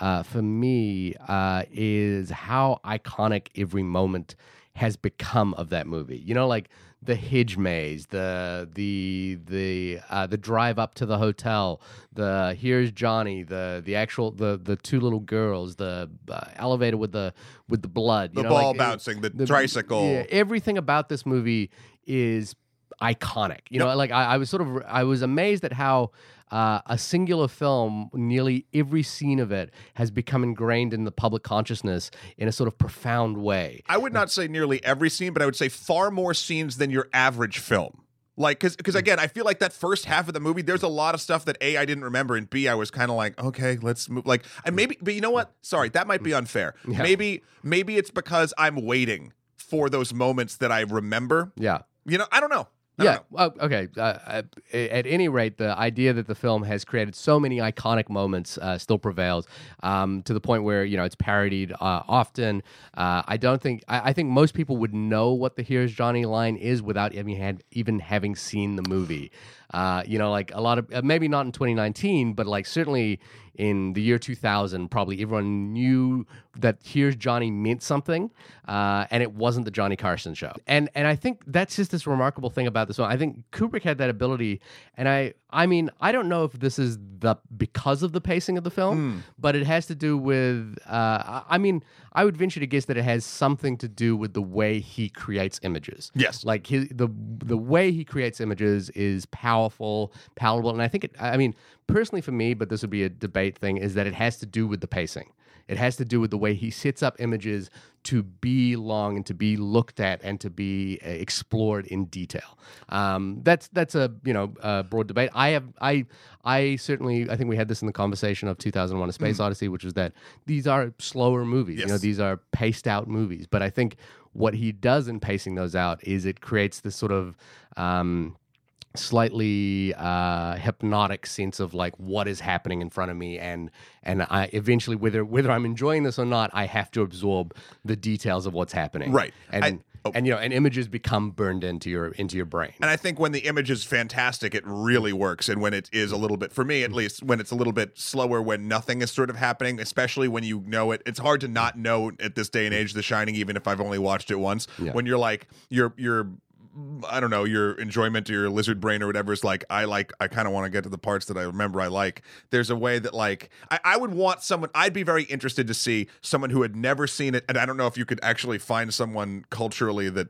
Speaker 2: uh, for me uh, is how iconic every moment has become of that movie. You know, like the Hedge maze, the the the uh, the drive up to the hotel, the here's Johnny, the the actual the the two little girls, the uh, elevator with the with the blood, you
Speaker 1: The
Speaker 2: know,
Speaker 1: ball
Speaker 2: like,
Speaker 1: bouncing, the,
Speaker 2: the-
Speaker 1: tricycle.
Speaker 2: yeah, everything about this movie is iconic. You know, like I, I was sort of I was amazed at how uh, a singular film, nearly every scene of it has become ingrained in the public consciousness in a sort of profound way.
Speaker 1: I would not say nearly every scene, but I would say far more scenes than your average film. Like, because
Speaker 2: Hmm.
Speaker 1: because again, I feel like that first half of the movie, there's a lot of stuff that a I didn't remember, and b I was kind of like, okay, let's move. Like, and maybe, but you know what? Sorry, that might be unfair.
Speaker 2: Hmm. Yeah.
Speaker 1: Maybe maybe it's because I'm waiting for those moments that I remember.
Speaker 2: Yeah.
Speaker 1: You know, I don't know.
Speaker 2: Yeah. Well, okay. Uh, uh, at any rate, the idea that the film has created so many iconic moments uh, still prevails um, to the point where you know it's parodied uh, often. Uh, I don't think I, I think most people would know what the "Here's Johnny" line is without even had even having seen the movie. Uh, you know, like a lot of uh, maybe not in 2019, but like certainly in the year 2000, probably everyone knew that here's Johnny meant something, uh, and it wasn't the Johnny Carson show. And and I think that's just this remarkable thing about this one. I think Kubrick had that ability, and I I mean I don't know if this is the because of the pacing of the film, but it has to do with. Uh, I- I mean, I would venture to guess that it has something to do with the way he creates images.
Speaker 1: Yes.
Speaker 2: like his the the way he creates images is powerful, palatable, and I think it. I mean, personally for me, but this would be a debate thing, is that it has to do with the pacing. It has to do with the way he sets up images to be long and to be looked at and to be uh, explored in detail. Um, that's that's a you know a broad debate. I have I I certainly I think we had this in the conversation of 2001: A Space Odyssey, which was that these are slower movies. You know, these are paced out movies. But I think what he does in pacing those out is it creates this sort of um, slightly uh, hypnotic sense of like what is happening in front of me, and and I eventually whether whether I'm enjoying this or not, I have to absorb the details of what's happening.
Speaker 1: Right.
Speaker 2: and.
Speaker 1: I- oh.
Speaker 2: and you know, and images become burned into your into your brain.
Speaker 1: And I think when the image is fantastic, it really works. And when it is a little bit, for me at least, when it's a little bit slower, when nothing is sort of happening, especially when you know it, it's hard to not know at this day and age The Shining, even if I've only watched it once.
Speaker 2: Yeah.
Speaker 1: When you're like, you're, you're, I don't know, your enjoyment or your lizard brain or whatever is like, I like, I kind of want to get to the parts that I remember I like. There's a way that, like, I, I would want someone, I'd be very interested to see someone who had never seen it. And I don't know if you could actually find someone culturally that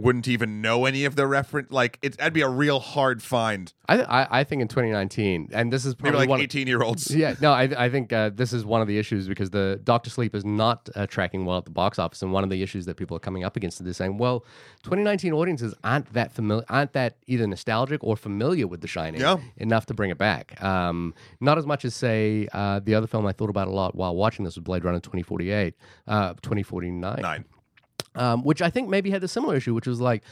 Speaker 1: wouldn't even know any of the reference. Like, it, that'd be a real hard find.
Speaker 2: I, I I think in 2019, and this is
Speaker 1: Maybe
Speaker 2: probably
Speaker 1: like
Speaker 2: one.
Speaker 1: 18 year olds.
Speaker 2: yeah, no, I, I think uh, this is one of the issues because the Doctor Sleep is not uh, tracking well at the box office, and one of the issues that people are coming up against is they're saying, well, 2019 audiences aren't that familiar, aren't that either nostalgic or familiar with The Shining
Speaker 1: Yeah.
Speaker 2: enough to bring it back. Um, not as much as say uh, the other film I thought about a lot while watching this was Blade Runner 2048, uh, 2049
Speaker 1: Nine.
Speaker 2: Um, which I think maybe had a similar issue, which was like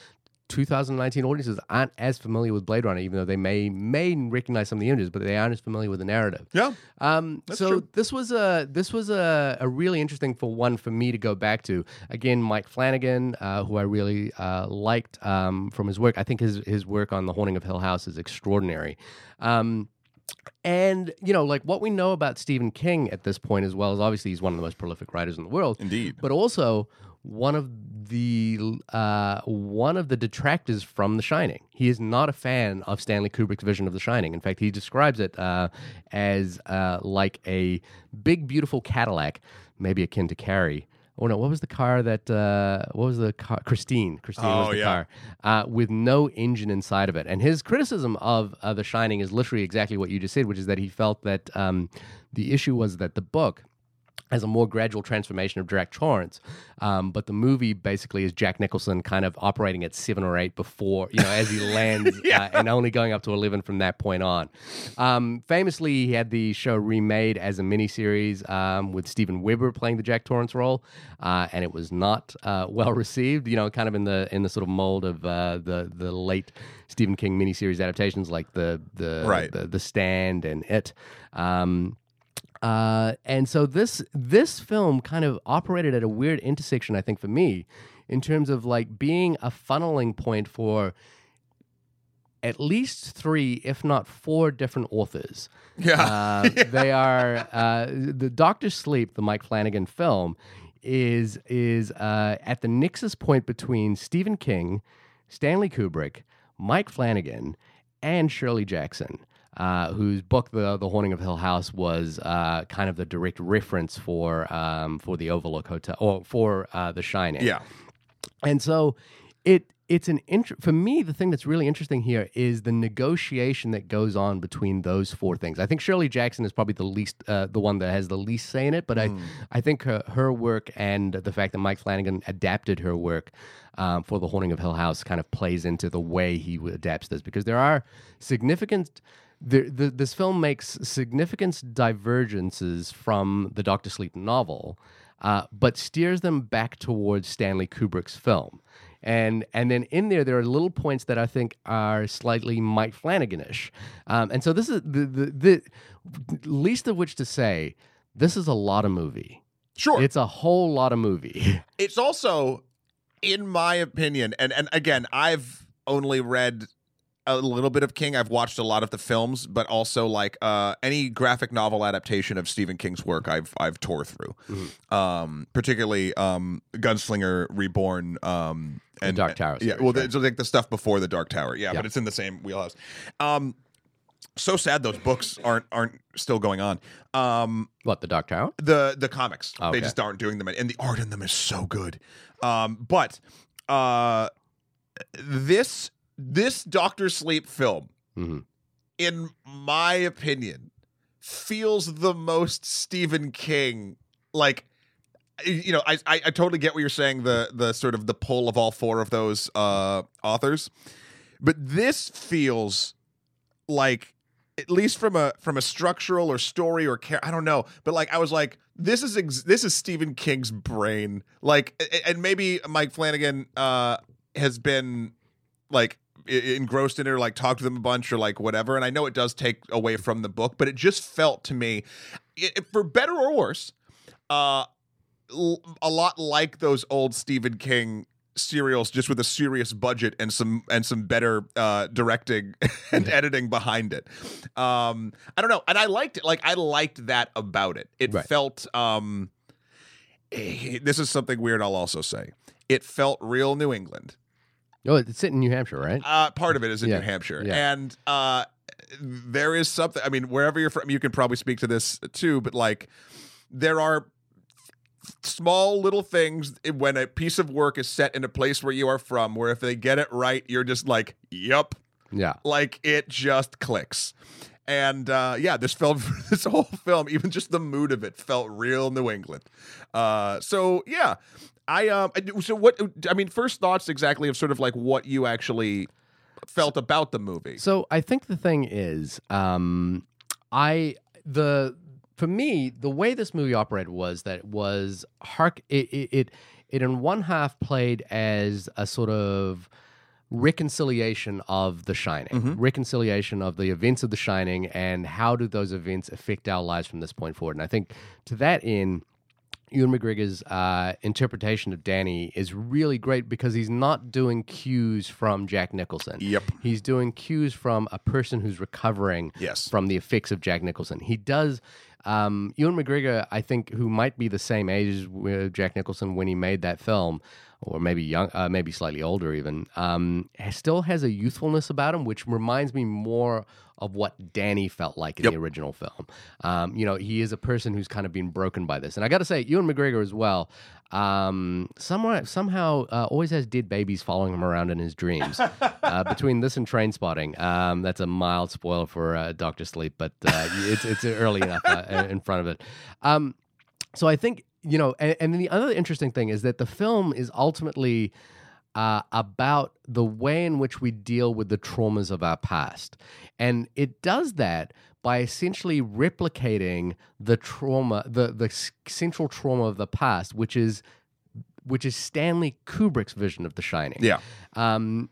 Speaker 2: 2019 audiences aren't as familiar with Blade Runner, even though they may may recognize some of the images, but they aren't as familiar with the narrative.
Speaker 1: Yeah.
Speaker 2: Um, so
Speaker 1: true.
Speaker 2: this was a this was a, a really interesting for one for me to go back to. Again, Mike Flanagan, uh, who I really uh, liked um, from his work. I think his his work on The Haunting of Hill House is extraordinary. Um, and you know, like what we know about Stephen King at this point, as well as obviously he's one of the most prolific writers in the world
Speaker 1: Indeed.
Speaker 2: but also one of the uh, one of the detractors from The Shining. He is not a fan of Stanley Kubrick's vision of The Shining. In fact, he describes it uh, as uh, like a big, beautiful Cadillac, maybe akin to Carrie. Oh no! What was the car that? Uh, what was the car? Christine. Christine was
Speaker 1: Oh,
Speaker 2: the
Speaker 1: yeah.
Speaker 2: car uh, with no engine inside of it. And his criticism of uh, The Shining is literally exactly what you just said, which is that he felt that um, the issue was that the book has a more gradual transformation of Jack Torrance, um, but the movie basically is Jack Nicholson kind of operating at seven or eight before, you know, as he lands, uh, and only going up to eleven from that point on. Um, famously, he had the show remade as a miniseries um, with Steven Weber playing the Jack Torrance role, uh, and it was not uh, well received. You know, kind of in the in the sort of mold of uh, the the late Stephen King miniseries adaptations like the the
Speaker 1: Right.
Speaker 2: the, the Stand and It. Um, uh, and so this this film kind of operated at a weird intersection, I think, for me, in terms of like being a funneling point for at least three, if not four, different authors.
Speaker 1: Yeah.
Speaker 2: Uh, They are uh, the Doctor Sleep, the Mike Flanagan film, is is uh, at the nexus point between Stephen King, Stanley Kubrick, Mike Flanagan, and Shirley Jackson. Uh, whose book, the the Haunting of Hill House, was uh, kind of the direct reference for um, for the Overlook Hotel or for uh, The Shining.
Speaker 1: yeah.
Speaker 2: And so it it's an int- for me the thing that's really interesting here is the negotiation that goes on between those four things. I think Shirley Jackson is probably the least uh, the one that has the least say in it, but I I think her her work and the fact that Mike Flanagan adapted her work um, for the Haunting of Hill House kind of plays into the way he adapts this because there are significant the, the, this film makes significant divergences from the Doctor Sleep novel, uh, but steers them back towards Stanley Kubrick's film. And and then in there, there are little points that I think are slightly Mike Flanaganish. Um, and so this is the, the the least of which to say, this is a lot of movie.
Speaker 1: Sure.
Speaker 2: It's a whole lot of movie.
Speaker 1: it's also in my opinion and and again i've only read a little bit of King. I've watched a lot of the films, but also like uh, any graphic novel adaptation of Stephen King's work, I've I've tore through.
Speaker 2: Mm-hmm.
Speaker 1: Um, particularly um, Gunslinger Reborn. Um, and
Speaker 2: Dark Tower
Speaker 1: yeah, well,
Speaker 2: right.
Speaker 1: it's like the stuff before the Dark Tower. Yeah,
Speaker 2: Yeah.
Speaker 1: but it's in the same wheelhouse. Um, so sad those books aren't aren't still going on. Um,
Speaker 2: What the Dark Tower?
Speaker 1: the the comics. They
Speaker 2: Okay.
Speaker 1: just aren't doing them, and the art in them is so good. Um, but uh, this this Doctor Sleep film,
Speaker 2: Mhm.
Speaker 1: in my opinion, feels the most Stephen King like. You know, I, I I totally get what you're saying. The the sort of the pull of all four of those uh, authors, but this feels like at least from a from a structural or story or care I don't know but like I was like this is ex- this is Stephen King's brain like and maybe Mike Flanagan uh has been like engrossed in it or like talked to them a bunch or like whatever and I know it does take away from the book but it just felt to me i i- for better or worse uh l- a lot like those old Stephen King serials just with a serious budget and some and some better uh directing and editing behind it. Um i don't know and i liked it like i liked that about it. It
Speaker 2: Right.
Speaker 1: felt um eh, this is something weird i'll also say. It felt real new england
Speaker 2: Oh, it's in New Hampshire, right?
Speaker 1: uh, part of it is in
Speaker 2: Yeah,
Speaker 1: New Hampshire,
Speaker 2: yeah.
Speaker 1: and uh, there is something. I mean, wherever you're from, you can probably speak to this too. But like, there are small little things when a piece of work is set in a place where you are from, where if they get it right, you're just like, "Yep,
Speaker 2: Yeah.
Speaker 1: like it just clicks. And uh, yeah, this film, this whole film, even just the mood of it felt real New England. Uh, so yeah, I um, so what? I mean, first thoughts exactly of sort of like what you actually felt about the movie.
Speaker 2: So I think the thing is, um, I the for me the way this movie operated was that it was hark it it it, it in one half played as a sort of reconciliation of the shining
Speaker 1: Mhm.
Speaker 2: reconciliation of the events of the shining and how do those events affect our lives from this point forward and i think to that end Ewan McGregor's uh, interpretation of Danny is really great because he's not doing cues from Jack Nicholson.
Speaker 1: Yep.
Speaker 2: He's doing cues from a person who's recovering
Speaker 1: Yes.
Speaker 2: from the effects of Jack Nicholson. He does. Um, Ewan McGregor, I think, who might be the same age as uh, Jack Nicholson when he made that film, or maybe young, uh, maybe slightly older even, um, still has a youthfulness about him, which reminds me more of what Danny felt like in
Speaker 1: Yep.
Speaker 2: the original film. Um, you know, he is a person who's kind of been broken by this, and I got to say, Ewan McGregor as well. Um, somewhere, somehow, uh, always has dead babies following him around in his dreams. uh, between this and Trainspotting, um, that's a mild spoiler for uh, Doctor Sleep, but uh, it's it's early enough uh, in front of it. Um, so I think you know, and, and then the other interesting thing is that the film is ultimately uh, about the way in which we deal with the traumas of our past, and it does that by essentially replicating the trauma, the the central trauma of the past, which is which is Stanley Kubrick's vision of The Shining.
Speaker 1: Yeah.
Speaker 2: Um,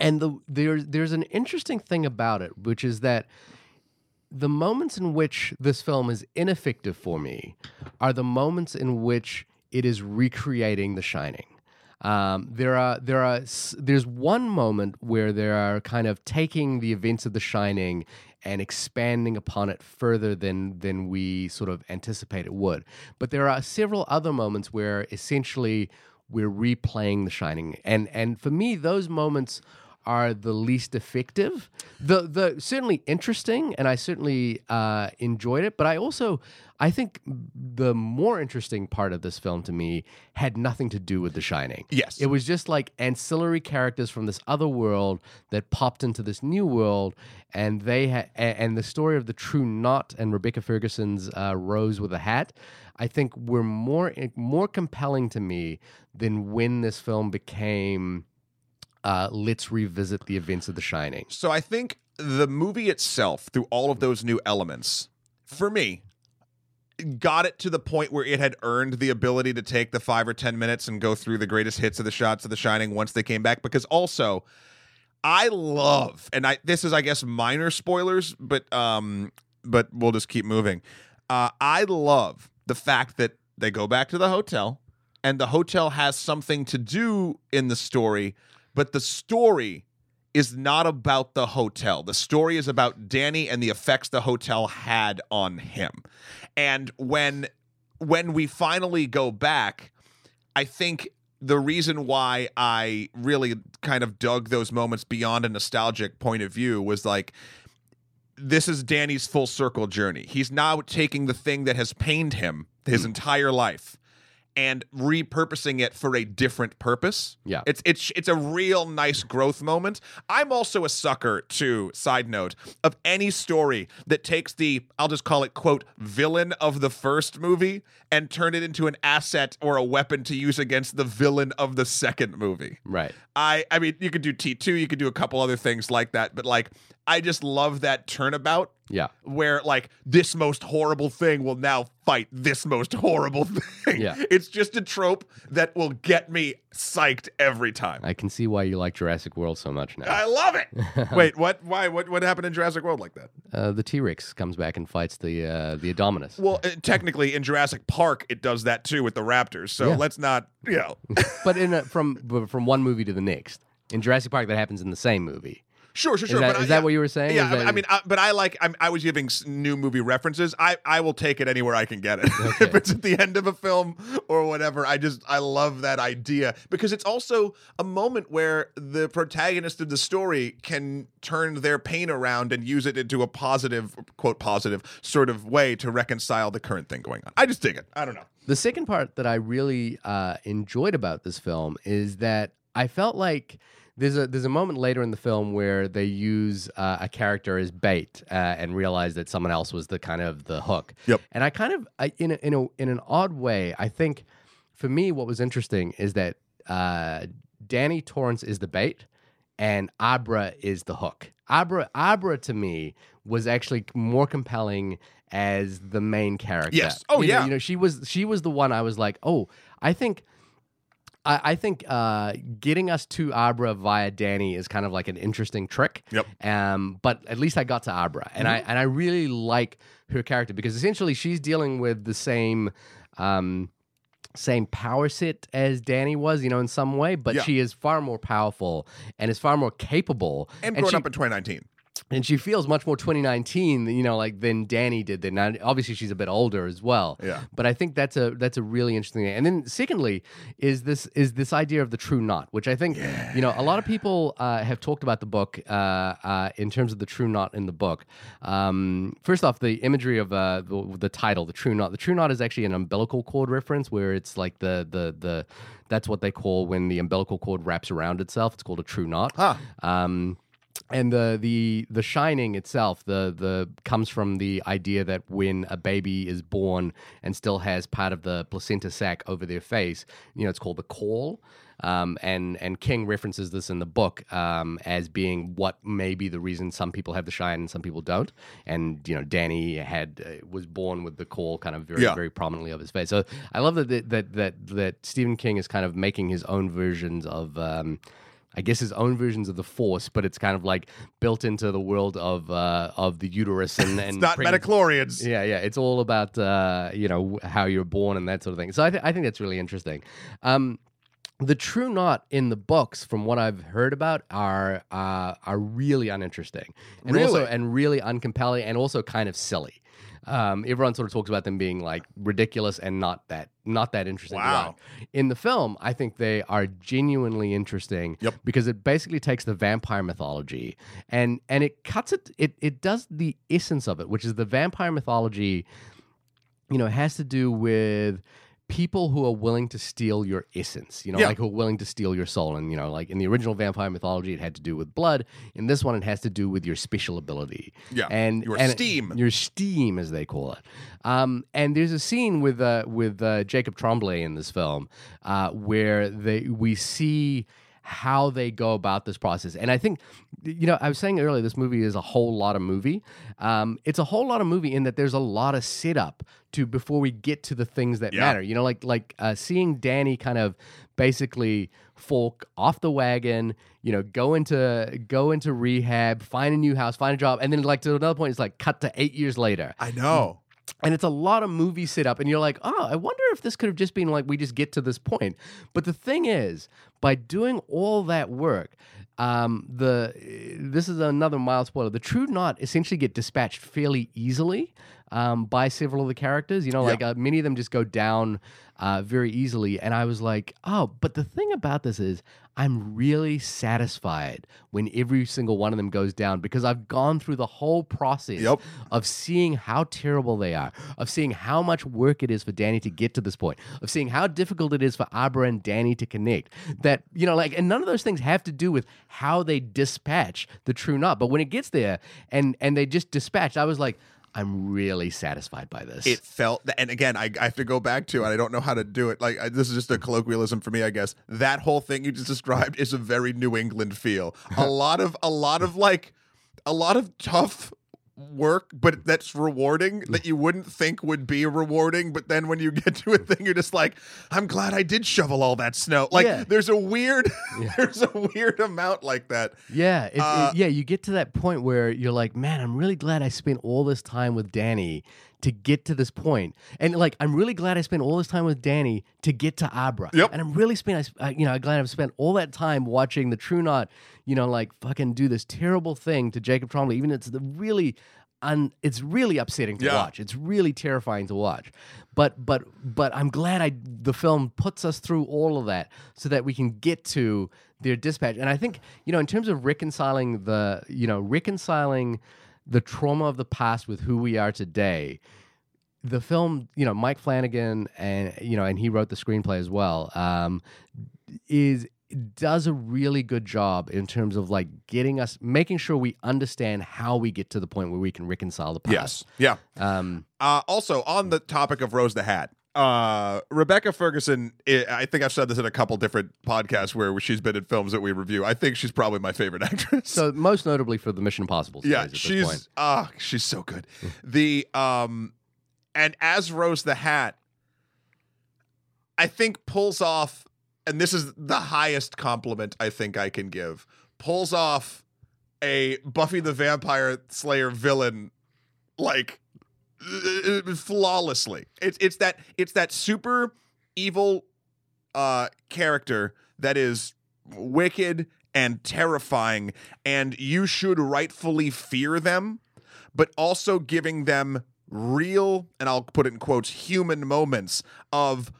Speaker 2: and the there's there's an interesting thing about it, which is that the moments in which this film is ineffective for me are the moments in which it is recreating The Shining. Um, there are there are there's one moment where they are kind of taking the events of The Shining and expanding upon it further than than we sort of anticipate it would. But there are several other moments where essentially we're replaying The Shining, and and for me those moments are the least effective. The the certainly interesting, and I certainly uh, enjoyed it. But I also I think the more interesting part of this film to me had nothing to do with The Shining.
Speaker 1: Yes.
Speaker 2: It was just like ancillary characters from this other world that popped into this new world, and they had and the story of the True Knot and Rebecca Ferguson's uh, Rose with a Hat. I think were more more compelling to me than when this film became uh, let's revisit the events of The Shining.
Speaker 1: So I think the movie itself, through all of those new elements, for me, got it to the point where it had earned the ability to take the five or ten minutes and go through the greatest hits of the shots of The Shining once they came back. Because also, I love, and I this is I guess minor spoilers, but um, but we'll just keep moving. Uh, I love the fact that they go back to the hotel, and the hotel has something to do in the story, but the story is not about the hotel. The story is about Danny and the effects the hotel had on him. And when when we finally go back, I think the reason why I really kind of dug those moments beyond a nostalgic point of view was like this is Danny's full circle journey. He's now taking the thing that has pained him his mm. entire life and repurposing it for a different purpose.
Speaker 2: Yeah.
Speaker 1: It's it's it's a real nice growth moment. I'm also a sucker to side note of any story that takes the I'll just call it quote villain of the first movie and turn it into an asset or a weapon to use against the villain of the second movie.
Speaker 2: Right.
Speaker 1: I I mean you could do T2, you could do a couple other things like that, but like I just love that turnabout
Speaker 2: Yeah.
Speaker 1: where like this most horrible thing will now fight this most horrible thing.
Speaker 2: Yeah.
Speaker 1: It's just a trope that will get me psyched every time.
Speaker 2: I can see why you like Jurassic World so much now.
Speaker 1: I love it. Wait, what? Why? What? What happened in Jurassic World like that?
Speaker 2: Uh, the T Rex comes back and fights the uh, the Indominus.
Speaker 1: Well, uh, technically in Jurassic Park it does that too with the raptors. So
Speaker 2: Yeah.
Speaker 1: let's not, you know.
Speaker 2: but in a, from from one movie to the next. In Jurassic Park, that happens in the same movie.
Speaker 1: Sure, sure,
Speaker 2: Is
Speaker 1: sure.
Speaker 2: that,
Speaker 1: but I-
Speaker 2: is that
Speaker 1: yeah.
Speaker 2: what you were saying?
Speaker 1: Yeah, I-
Speaker 2: that-
Speaker 1: I mean, I, but I like. I'm, I was giving new movie references. I, I will take it anywhere I can get it. if it's at the end of a film or whatever, I just I love that idea because it's also a moment where the protagonist of the story can turn their pain around and use it into a positive, quote positive sort of way to reconcile the current thing going on. I just dig it. I don't know.
Speaker 2: The second part that I really uh, enjoyed about this film is that I felt like there's a there's a moment later in the film where they use uh, a character as bait uh, and realize that someone else was the kind of the hook.
Speaker 1: Yep.
Speaker 2: And I kind of I, in a, in a in an odd way, I think for me what was interesting is that uh, Danny Torrance is the bait and Abra is the hook. Abra Abra to me was actually more compelling as the main character.
Speaker 1: Yes. Oh,
Speaker 2: You know-
Speaker 1: yeah.
Speaker 2: you know, she was she was the one I was like, oh, I think. I, I think uh, getting us to Abra via Danny is kind of like an interesting trick.
Speaker 1: Yep.
Speaker 2: Um, but at least I got to Abra, and I and I really like her character because essentially she's dealing with the same. Um, same power set as Danny was, you know, in some way, but
Speaker 1: Yeah.
Speaker 2: she is far more powerful and is far more capable.
Speaker 1: And growing
Speaker 2: she,
Speaker 1: up in 2019.
Speaker 2: And she feels much more 2019, you know, like than Danny did. Then obviously she's a bit older as well.
Speaker 1: Yeah.
Speaker 2: But I think that's a that's a really interesting thing. And then secondly, is this is this idea of the true knot, which I think you know a lot of people uh, have talked about the book uh, uh, in terms of the true knot in the book. Um, first off, the imagery of uh, the, the title, the true knot. The true knot is actually an umbilical cord reference, where it's like the the the that's what they call when the umbilical cord wraps around itself. It's called a true knot.
Speaker 1: Huh.
Speaker 2: Um, and the the the shining itself the the comes from the idea that when a baby is born and still has part of the placenta sac over their face you know it's called the caul um, and and King references this in the book um, as being what may be the reason some people have the shine and some people don't. And you know, Danny had uh, was born with the caul kind of very
Speaker 1: Yeah.
Speaker 2: very prominently of his face. So I love that that that that, that Stephen King is kind of making his own versions of. Um, I guess his own versions of the Force, but it's kind of like built into the world of uh, of the uterus and, and
Speaker 1: It's not
Speaker 2: pregnancy.
Speaker 1: midi-chlorians.
Speaker 2: Yeah, yeah. It's all about uh, you know how you're born and that sort of thing. So I, th- I think that's really interesting. Um, the true knot in the books, from what I've heard about, are uh, are really uninteresting and also and really uncompelling and also kind of silly. Um, everyone sort of talks about them being like ridiculous and not that not that interesting.
Speaker 1: Wow.
Speaker 2: In the film, I think they are genuinely interesting
Speaker 1: Yep.
Speaker 2: because it basically takes the vampire mythology and and it cuts it it it does the essence of it, which is the vampire mythology you know, has to do with people who are willing to steal your essence, you know,
Speaker 1: Yeah.
Speaker 2: like who are willing to steal your soul. And, you know, like in the original vampire mythology, it had to do with blood. In this one, it has to do with your special ability.
Speaker 1: Yeah,
Speaker 2: And
Speaker 1: your
Speaker 2: and
Speaker 1: steam.
Speaker 2: Your steam, as they call it. Um, and there's a scene with uh, with uh, Jacob Tremblay in this film uh, where they we see how they go about this process. And I think, you know, I was saying earlier, this movie is a whole lot of movie. Um, it's a whole lot of movie in that there's a lot of setup to before we get to the things that
Speaker 1: Yeah.
Speaker 2: matter. You know, like like uh, seeing Danny kind of basically fork off the wagon. You know, go into go into rehab, find a new house, find a job, and then like to another point, it's like cut to eight years later
Speaker 1: I know.
Speaker 2: And it's a lot of movie setup and you're like oh i wonder if this could have just been like we just get to this point but the thing is by doing all that work um, the this is another mild spoiler. The True Knot essentially get dispatched fairly easily um, by several of the characters. You know, like uh, many of them just go down uh, very easily. And I was like, oh, but the thing about this is, I'm really satisfied when every single one of them goes down because I've gone through the whole process
Speaker 1: Yep.
Speaker 2: of seeing how terrible they are, of seeing how much work it is for Danny to get to this point, of seeing how difficult it is for Abra and Danny to connect. That, you know, like, and none of those things have to do with how they dispatch the true knot. But when it gets there and and they just dispatch, I was like, I'm really satisfied by this.
Speaker 1: it felt and again I, I have to go back to and i don't know how to do it. Like I, this is just a colloquialism for me i guess. That whole thing you just described is a very new england feel. A lot of a lot of like a lot of tough work but that's rewarding that you wouldn't think would be rewarding but then when you get to a thing you're just like i'm glad i did shovel all that snow like
Speaker 2: Yeah.
Speaker 1: there's a weird there's a weird amount like that
Speaker 2: Yeah, it, it-
Speaker 1: Uh,
Speaker 2: yeah. You get to that point where you're like, man, I'm really glad I spent all this time with Danny to get to this point, and like, I'm really glad I spent all this time with Danny to get to Abra.
Speaker 1: Yep.
Speaker 2: And I'm really spent, I, you know, I'm glad I've spent all that time watching the True Knot, you know, like fucking do this terrible thing to Jacob Tremblay. Even it's the really. Un, it's really upsetting to
Speaker 1: Yeah.
Speaker 2: watch. It's really terrifying to watch. But but but I'm glad I the film puts us through all of that so that we can get to their dispatch. And I think, you know, in terms of reconciling the, you know, reconciling the trauma of the past with who we are today, the film, you know, Mike Flanagan and you know, and he wrote the screenplay as well, um, is does a really good job in terms of like getting us making sure we understand how we get to the point where we can reconcile the past.
Speaker 1: yes. Yeah.
Speaker 2: Um
Speaker 1: Uh, also, on the topic of Rose the Hat, uh, Rebecca Ferguson, I I think I've said this in a couple different podcasts where she's been in films that we review. I think she's probably my favorite actress.
Speaker 2: so most notably for the Mission Impossible series
Speaker 1: yeah,
Speaker 2: at
Speaker 1: she's ah, she's so good. the um, and as Rose the Hat, I think pulls off, and this is the highest compliment I think I can give. Pulls off a Buffy the Vampire Slayer villain like uh, flawlessly. It's it's that it's that super evil uh character that is wicked and terrifying and you should rightfully fear them but also giving them real and I'll put it in quotes human moments of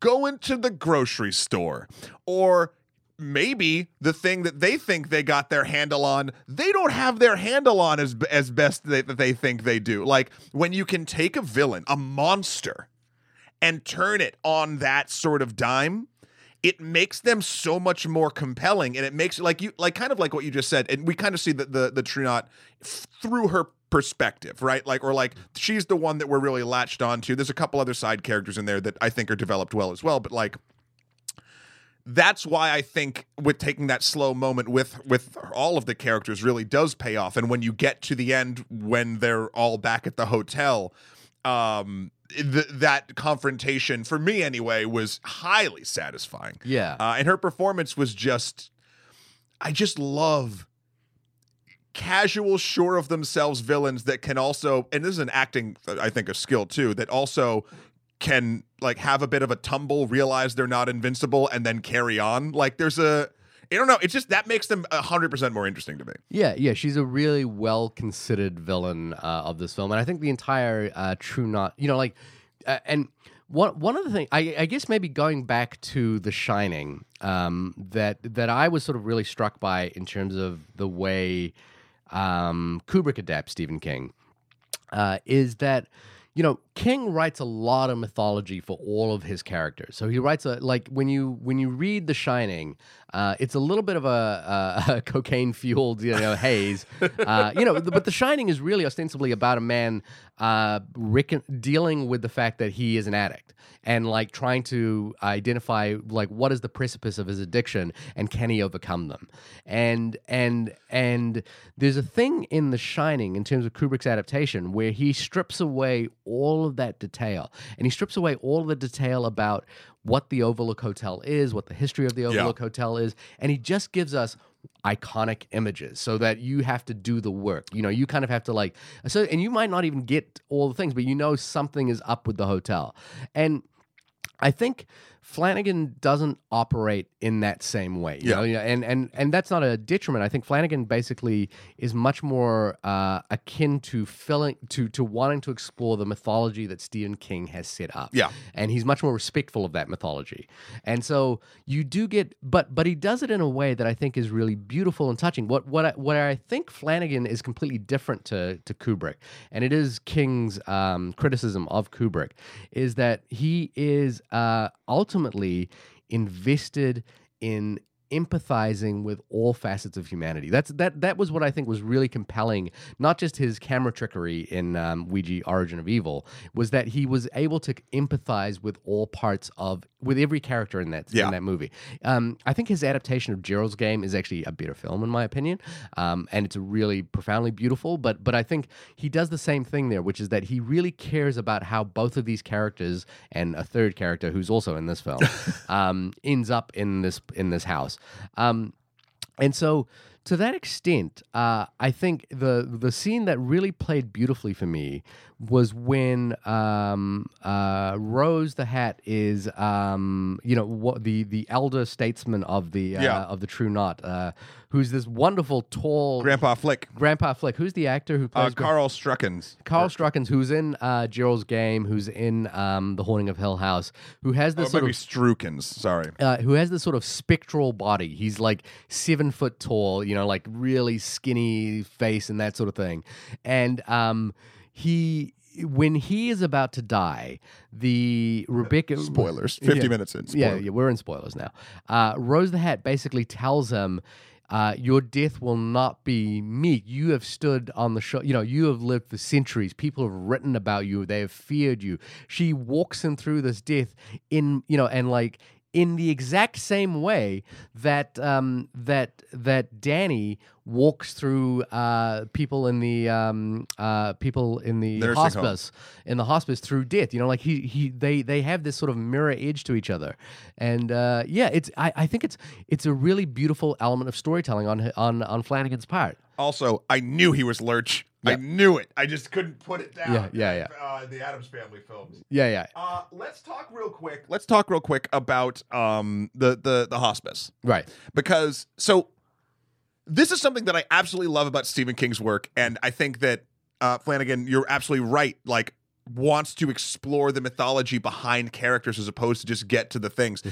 Speaker 1: going to the grocery store or maybe the thing that they think they got their handle on they don't have their handle on as as best they, that they think they do. Like when you can take a villain a monster and turn it on that sort of dime it makes them so much more compelling and it makes like you like kind of like what you just said and we kind of see the the, the f- through her perspective right? Like or like she's the one that we're really latched onto. There's a couple other side characters in there that i think are developed well as well but like that's why I think with taking that slow moment with with all of the characters really does pay off. And when you get to the end, when they're all back at the hotel, um, th- that confrontation for me anyway was highly satisfying.
Speaker 2: Yeah.
Speaker 1: Uh, and her performance was just, I just love casual, sure of themselves villains that can also, and this is an acting, I think, a skill too, that also can like have a bit of a tumble, realize they're not invincible, and then carry on. Like there's a, I don't know, it's just that makes them hundred percent more interesting to me.
Speaker 2: Yeah, yeah, she's a really well considered villain uh, of this film, and I think the entire uh, True Knot, you know, like, uh, and one one of the things, I, I guess maybe going back to The Shining, um, that that I was sort of really struck by in terms of the way um, Kubrick adapts Stephen King, uh, is that you know King writes a lot of mythology for all of his characters. So he writes a like when you when you read The Shining, uh, it's a little bit of a, a, a cocaine fueled you know haze, uh, you know. But The Shining is really ostensibly about a man uh, dealing with the fact that he is an addict and like trying to identify like what is the precipice of his addiction and can he overcome them and and and there's a thing in the shining in terms of kubrick's adaptation where he strips away all of that detail. And he strips away all the detail about what the overlook hotel is what the history of the overlook hotel is and he just gives us iconic images so that you have to do the work. You know you kind of have to like so and you might not even get all the things but you know something is up with the hotel. And I think Flanagan doesn't operate in that same way. You
Speaker 1: Yeah.
Speaker 2: Know, and and and that's not a detriment. I think Flanagan basically is much more uh, akin to filling to to wanting to explore the mythology that Stephen King has set up.
Speaker 1: Yeah.
Speaker 2: and he's much more respectful of that mythology. And so you do get, but but he does it in a way that I think is really beautiful and touching. What what I, what I think Flanagan is completely different to to Kubrick, and it is King's um, criticism of Kubrick, is that he is uh, ultimately invested in empathizing with all facets of humanity. That's that that was what I think was really compelling. Not just his camera trickery in um, Ouija: Origin of Evil, was that he was able to empathize with all parts of with every character in that
Speaker 1: Yeah.
Speaker 2: in that movie. Um, I think his adaptation of Gerald's Game is actually a better film in my opinion, um, and it's really profoundly beautiful. But but I think he does the same thing there, which is that he really cares about how both of these characters and a third character who's also in this film um, ends up in this in this house. Um, and so, to that extent, uh, I think the the scene that really played beautifully for me was when um, uh, Rose the Hat is, um, you know, what the the elder statesman of the uh,
Speaker 1: Yeah.
Speaker 2: of the True Knot, uh, who's this wonderful tall
Speaker 1: Grandpa Flick,
Speaker 2: Grandpa Flick. Who's the actor who
Speaker 1: uh,
Speaker 2: plays Gra-
Speaker 1: Carl Struckens.
Speaker 2: Carl Struckens, who's in uh, Gerald's Game, who's in um, The Haunting of Hill House, who has
Speaker 1: Oh,
Speaker 2: this sort
Speaker 1: maybe
Speaker 2: of
Speaker 1: Strukens. Sorry.
Speaker 2: uh, who has this sort of spectral body. He's like seven foot tall, you know, like really skinny face and that sort of thing. And um, he, when he is about to die, the Rebecca
Speaker 1: Spoilers. Fifty
Speaker 2: Yeah.
Speaker 1: minutes in.
Speaker 2: Yeah, yeah, we're in spoilers now. Uh, Rose the Hat basically tells him. Uh, your death will not be meek. You have stood on the show. You know, you have lived for centuries. People have written about you. They have feared you. She walks him through this death in, you know, and like in the exact same way that um, that that Danny walks through uh, people in the um, uh, people in the
Speaker 1: Nursing home.
Speaker 2: hospice in the hospice through death. You know, like he he they they have this sort of mirror edge to each other, and uh, yeah, it's I, I think it's it's a really beautiful element of storytelling on on on Flanagan's part.
Speaker 1: Also, I knew he was Lurch. I knew it. I just couldn't put it down.
Speaker 2: Yeah, yeah, yeah.
Speaker 1: Uh, the Addams Family films.
Speaker 2: Yeah, yeah,
Speaker 1: Uh, let's talk real quick. Let's talk real quick about um the the the hospice
Speaker 2: right.
Speaker 1: because so this is something that I absolutely love about Stephen King's work, and I think that uh, Flanagan, you're absolutely right. Like wants to explore the mythology behind characters as opposed to just get to the things.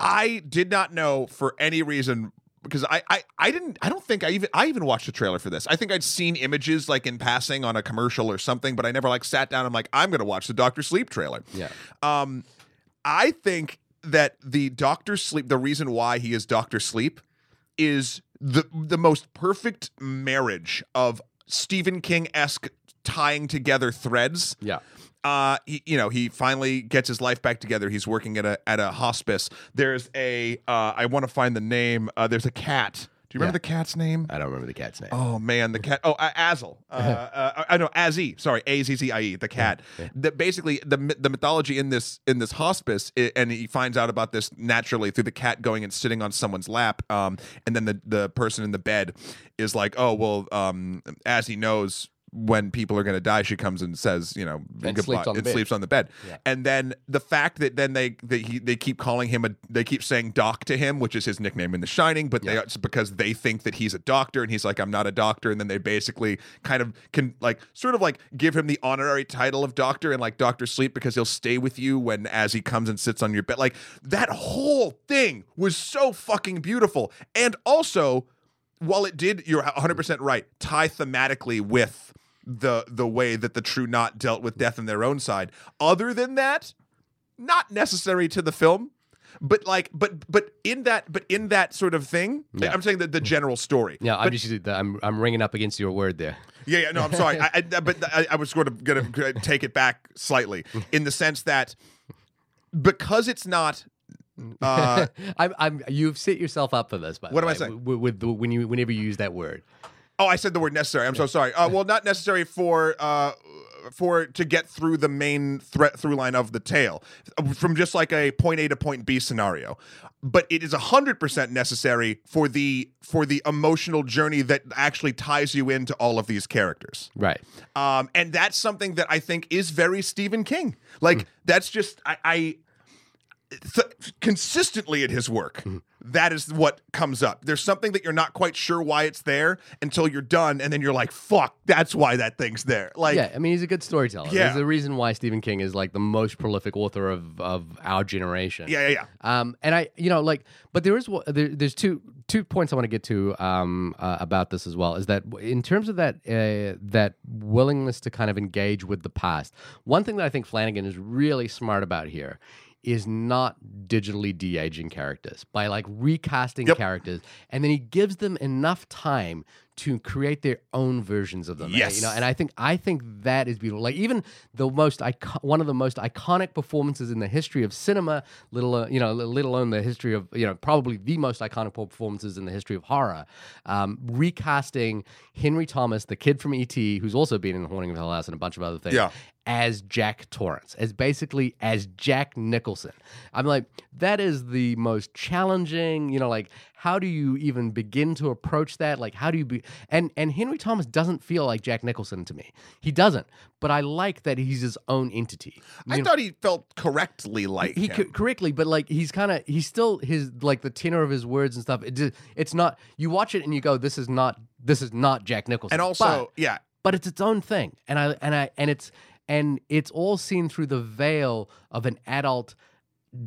Speaker 1: I did not know for any reason because I, I I didn't I don't think I even I even watched the trailer for this. I think I'd seen images like in passing on a commercial or something, but I never like sat down and like I'm gonna watch the Doctor Sleep trailer.
Speaker 2: Yeah.
Speaker 1: Um, I think that the Doctor Sleep, the reason why he is Doctor Sleep, is the the most perfect marriage of Stephen King esque tying together threads.
Speaker 2: Yeah.
Speaker 1: Uh, he, you know, he finally gets his life back together. He's working at a at a hospice. There's a uh, I want to find the name. Uh, there's a cat. Do you remember
Speaker 2: Yeah.
Speaker 1: the cat's name?
Speaker 2: I don't remember the cat's name.
Speaker 1: Oh man, the cat. Oh, uh, Azel. Uh, uh, I know Azzy. Sorry, A Z Z I E. The cat. That basically the the mythology in this in this hospice, i and he finds out about this naturally through the cat going and sitting on someone's lap. Um, and then the the person in the bed is like, oh well, um, as he knows. When people are going to die, she comes and says, "You know,
Speaker 2: And
Speaker 1: goodbye,"
Speaker 2: sleeps on the
Speaker 1: and
Speaker 2: bed.
Speaker 1: sleeps on the bed.
Speaker 2: Yeah.
Speaker 1: And then the fact that then they they he, they keep calling him a they keep saying Doc to him, which is his nickname in The Shining, but they it's because they think that he's a doctor and he's like I'm not a doctor, and then they basically kind of can like sort of like give him the honorary title of doctor and like Doctor Sleep because he'll stay with you when as he comes and sits on your bed. Like that whole thing was so fucking beautiful, and also while it did, you're 100 percent right, tie thematically with the the way that the True Knot dealt with death on their own side. Other than that, not necessary to the film. But like, but but in that, but in that sort of thing,
Speaker 2: Yeah.
Speaker 1: I'm saying that the general story.
Speaker 2: Yeah, I'm
Speaker 1: But-
Speaker 2: just I'm I'm ringing up against your word there.
Speaker 1: yeah, yeah. No, I'm sorry. I, I, but I, I was sort of gonna take it back slightly in the sense that because it's not. Uh,
Speaker 2: I'm, I'm you've set yourself up for this. By the
Speaker 1: What am I saying?
Speaker 2: With, with the, when you whenever you use that word.
Speaker 1: Oh, I said the word necessary. I'm so sorry. Uh, well, not necessary for uh, for to get through the main threat through line of the tale from just like a point A to point B scenario. But it is hundred percent necessary for the for the emotional journey that actually ties you into all of these characters.
Speaker 2: Right.
Speaker 1: Um, and that's something that I think is very Stephen King. Like that's just I, I th- consistently in his work,
Speaker 2: Mm-hmm.
Speaker 1: that is what comes up. There's something that you're not quite sure why it's there until you're done, and then you're like, "Fuck, that's why that thing's there." Like,
Speaker 2: yeah, I mean, he's a good storyteller.
Speaker 1: Yeah.
Speaker 2: There's a reason why Stephen King is like the most prolific author of, of our generation.
Speaker 1: yeah, yeah, yeah.
Speaker 2: Um, and I, you know, like, but there is there, there's two two points I want to get to um, uh, about this as well. Is that in terms of that uh, that willingness to kind of engage with the past. One thing that I think Flanagan is really smart about here is not digitally de-aging characters by like recasting
Speaker 1: Yep.
Speaker 2: characters and then he gives them enough time to create their own versions of them
Speaker 1: Yes.
Speaker 2: you know and i think i think that is beautiful like even the most icon- one of the most iconic performances in the history of cinema little uh, you know let alone the history of you know probably the most iconic performances in the history of horror um, recasting henry thomas the kid from et who's also been in the haunting of hill house and a bunch of other things
Speaker 1: Yeah.
Speaker 2: As Jack Torrance, as basically as Jack Nicholson. I'm like, that is the most challenging, you know, like how do you even begin to approach that? Like how do you be and and Henry Thomas doesn't feel like Jack Nicholson to me. He doesn't. But I like that he's his own entity.
Speaker 1: I
Speaker 2: know,
Speaker 1: thought he felt correctly like
Speaker 2: he co- correctly, but like he's kind of he's still his like the tenor of his words and stuff. It it's not you watch it and you go, this is not this is not Jack Nicholson.
Speaker 1: and also,
Speaker 2: But-
Speaker 1: yeah,
Speaker 2: but it's its own thing and i and i and it's and it's all seen through the veil of an adult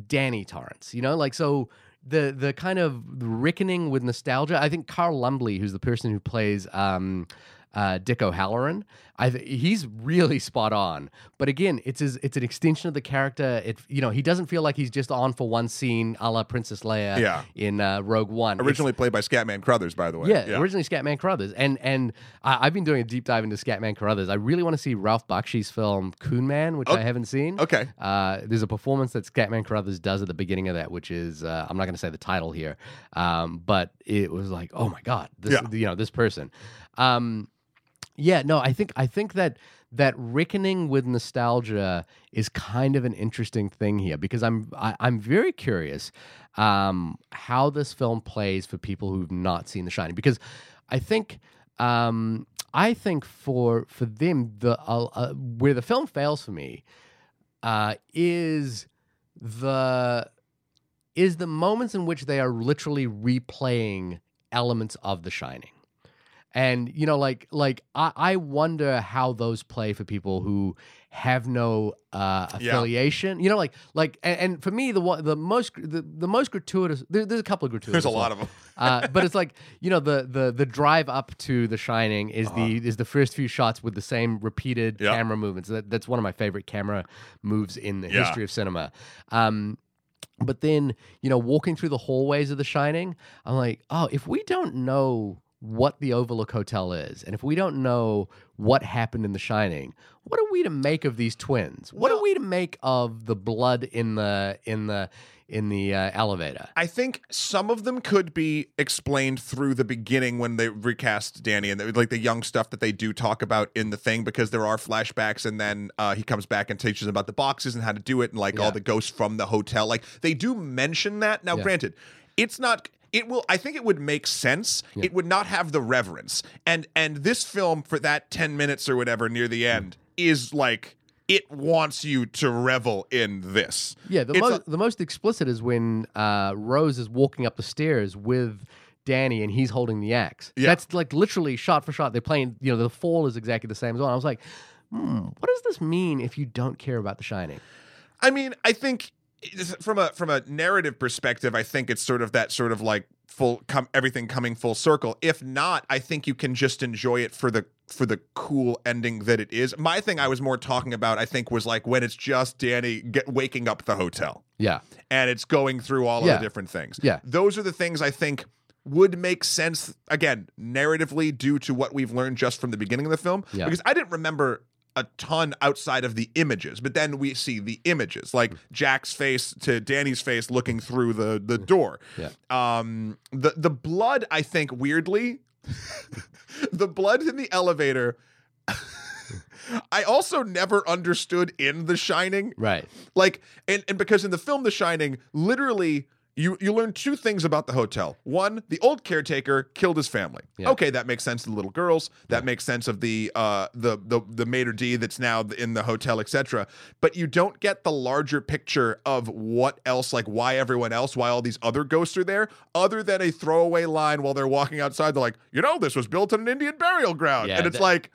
Speaker 2: danny torrance you know? Like so the the kind of reckoning with nostalgia i think carl lumbly who's the person who plays um uh, Dick O'Halloran, I th- he's really spot on. But again, it's his, it's an extension of the character. It you know he doesn't feel like he's just on for one scene, a la Princess Leia
Speaker 1: Yeah.
Speaker 2: in uh, Rogue One. It's-
Speaker 1: originally played by Scatman Crothers, by the way.
Speaker 2: yeah, originally Scatman Crothers, and and I, I've been doing a deep dive into Scatman Crothers. I really want to see Ralph Bakshi's film Coon Man, which I haven't seen.
Speaker 1: Okay.
Speaker 2: Uh, there's a performance that Scatman Crothers does at the beginning of that, which is uh, I'm not going to say the title here, um, but it was like, oh my god, this
Speaker 1: Yeah.
Speaker 2: you know this person. Um, yeah, no, I think I think that that reckoning with nostalgia is kind of an interesting thing here because I'm I, I'm very curious um, how this film plays for people who've not seen The Shining because I think um, I think for for them the uh, uh, where the film fails for me uh, is the is the moments in which they are literally replaying elements of The Shining. And you know, like like I, I wonder how those play for people who have no uh,
Speaker 1: Yeah.
Speaker 2: affiliation. You know, like like and, and for me the one the most the, the most gratuitous there, there's a couple of gratuitous.
Speaker 1: There's a
Speaker 2: ones.
Speaker 1: lot of them.
Speaker 2: uh, but it's like you know the the the drive up to The Shining is the is the first few shots with the same repeated
Speaker 1: Uh-huh.
Speaker 2: Camera movements. That, that's one of my favorite camera moves in the
Speaker 1: Yeah.
Speaker 2: history of cinema. Um, but then you know walking through the hallways of The Shining, I'm like, oh, if we don't know what the Overlook Hotel is, and if we don't know what happened in The Shining, what are we to make of these twins? What
Speaker 1: Well-
Speaker 2: are we to make of the blood in the in the in the uh, elevator?
Speaker 1: I think some of them could be explained through the beginning when they recast Danny and the, like the young stuff that they do talk about in the thing because there are flashbacks and then uh, he comes back and teaches them about the boxes and how to do it and like
Speaker 2: Yeah.
Speaker 1: all the ghosts from the hotel. Like they do mention that. Now,
Speaker 2: Yeah.
Speaker 1: granted, it's not. It will. I think it would make sense. It would not have the reverence. And and this film for that ten minutes or whatever near the end is like it wants you to revel in this.
Speaker 2: Yeah, the most
Speaker 1: a-
Speaker 2: the most explicit is when uh, Rose is walking up the stairs with Danny and he's holding the axe.
Speaker 1: Yeah.
Speaker 2: That's like literally shot for shot. They're playing. You know, the fall is exactly the same as well. I was like, hmm, what does this mean if you don't care about The Shining?
Speaker 1: I mean, I think from a from a narrative perspective, I think it's sort of that sort of like full come everything coming full circle. If not, I think you can just enjoy it for the for the cool ending that it is. My thing I was more talking about, I think, was like when it's just Danny get, waking up the hotel
Speaker 2: Yeah,
Speaker 1: and it's going through all
Speaker 2: Yeah.
Speaker 1: of the different things.
Speaker 2: Yeah.
Speaker 1: Those are the things I think would make sense again narratively due to what we've learned just from the beginning of the film
Speaker 2: Yeah.
Speaker 1: because I didn't remember a ton outside of the images but then we see the images like Jack's face to Danny's face looking through the the door
Speaker 2: Yeah.
Speaker 1: um the the blood I think weirdly the blood in the elevator I also never understood in The Shining
Speaker 2: right.
Speaker 1: like and, and because in the film the shining literally you you learn two things about the hotel. One, the old caretaker killed his family.
Speaker 2: Yeah.
Speaker 1: Okay, that makes sense. To the little girls. That makes sense of the uh the the the maitre d that's now in the hotel, etc. But you don't get the larger picture of what else, like why everyone else, why all these other ghosts are there, other than a throwaway line while they're walking outside. They're like, you know, this was built on an Indian burial ground,
Speaker 2: Yeah,
Speaker 1: and it's
Speaker 2: that-
Speaker 1: like,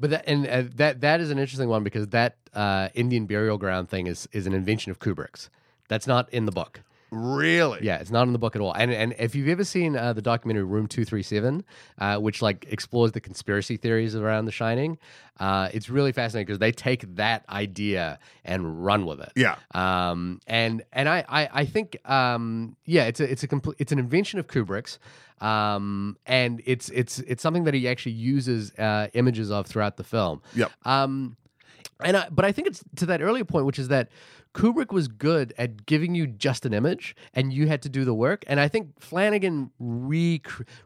Speaker 2: But that and uh, that that is an interesting one because that uh, Indian burial ground thing is is an invention of Kubrick's. That's not in the book.
Speaker 1: Really?
Speaker 2: Yeah, it's not in the book at all. And and if you've ever seen uh, the documentary Room Two Three Seven, uh, which like explores the conspiracy theories around The Shining, uh, it's really fascinating because they take that idea and run with it.
Speaker 1: Yeah.
Speaker 2: Um, and and I I, I think um, yeah, it's a it's a complete it's an invention of Kubrick's. Um, and it's it's it's something that he actually uses uh, images of throughout the film.
Speaker 1: Yep.
Speaker 2: Um, and I, but I think it's to that earlier point, which is that Kubrick was good at giving you just an image, and you had to do the work. And I think Flanagan re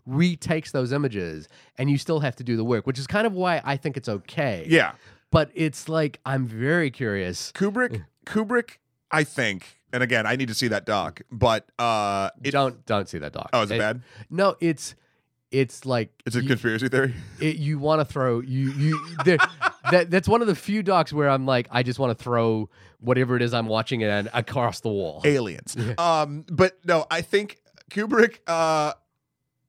Speaker 2: retakes those images, and you still have to do the work, which is kind of why I think it's okay.
Speaker 1: Yeah.
Speaker 2: But it's like I'm very curious.
Speaker 1: Kubrick, Kubrick, I think, and again, I need to see that doc, but uh, it,
Speaker 2: don't don't see that doc.
Speaker 1: oh, is it bad?
Speaker 2: No, it's it's like
Speaker 1: It's a
Speaker 2: you-
Speaker 1: conspiracy theory.
Speaker 2: it, you want to throw you you there, that that's one of the few docs where I'm like I just want to throw whatever it is I'm watching it and across the wall.
Speaker 1: Aliens. Um, but no, I think Kubrick. Uh,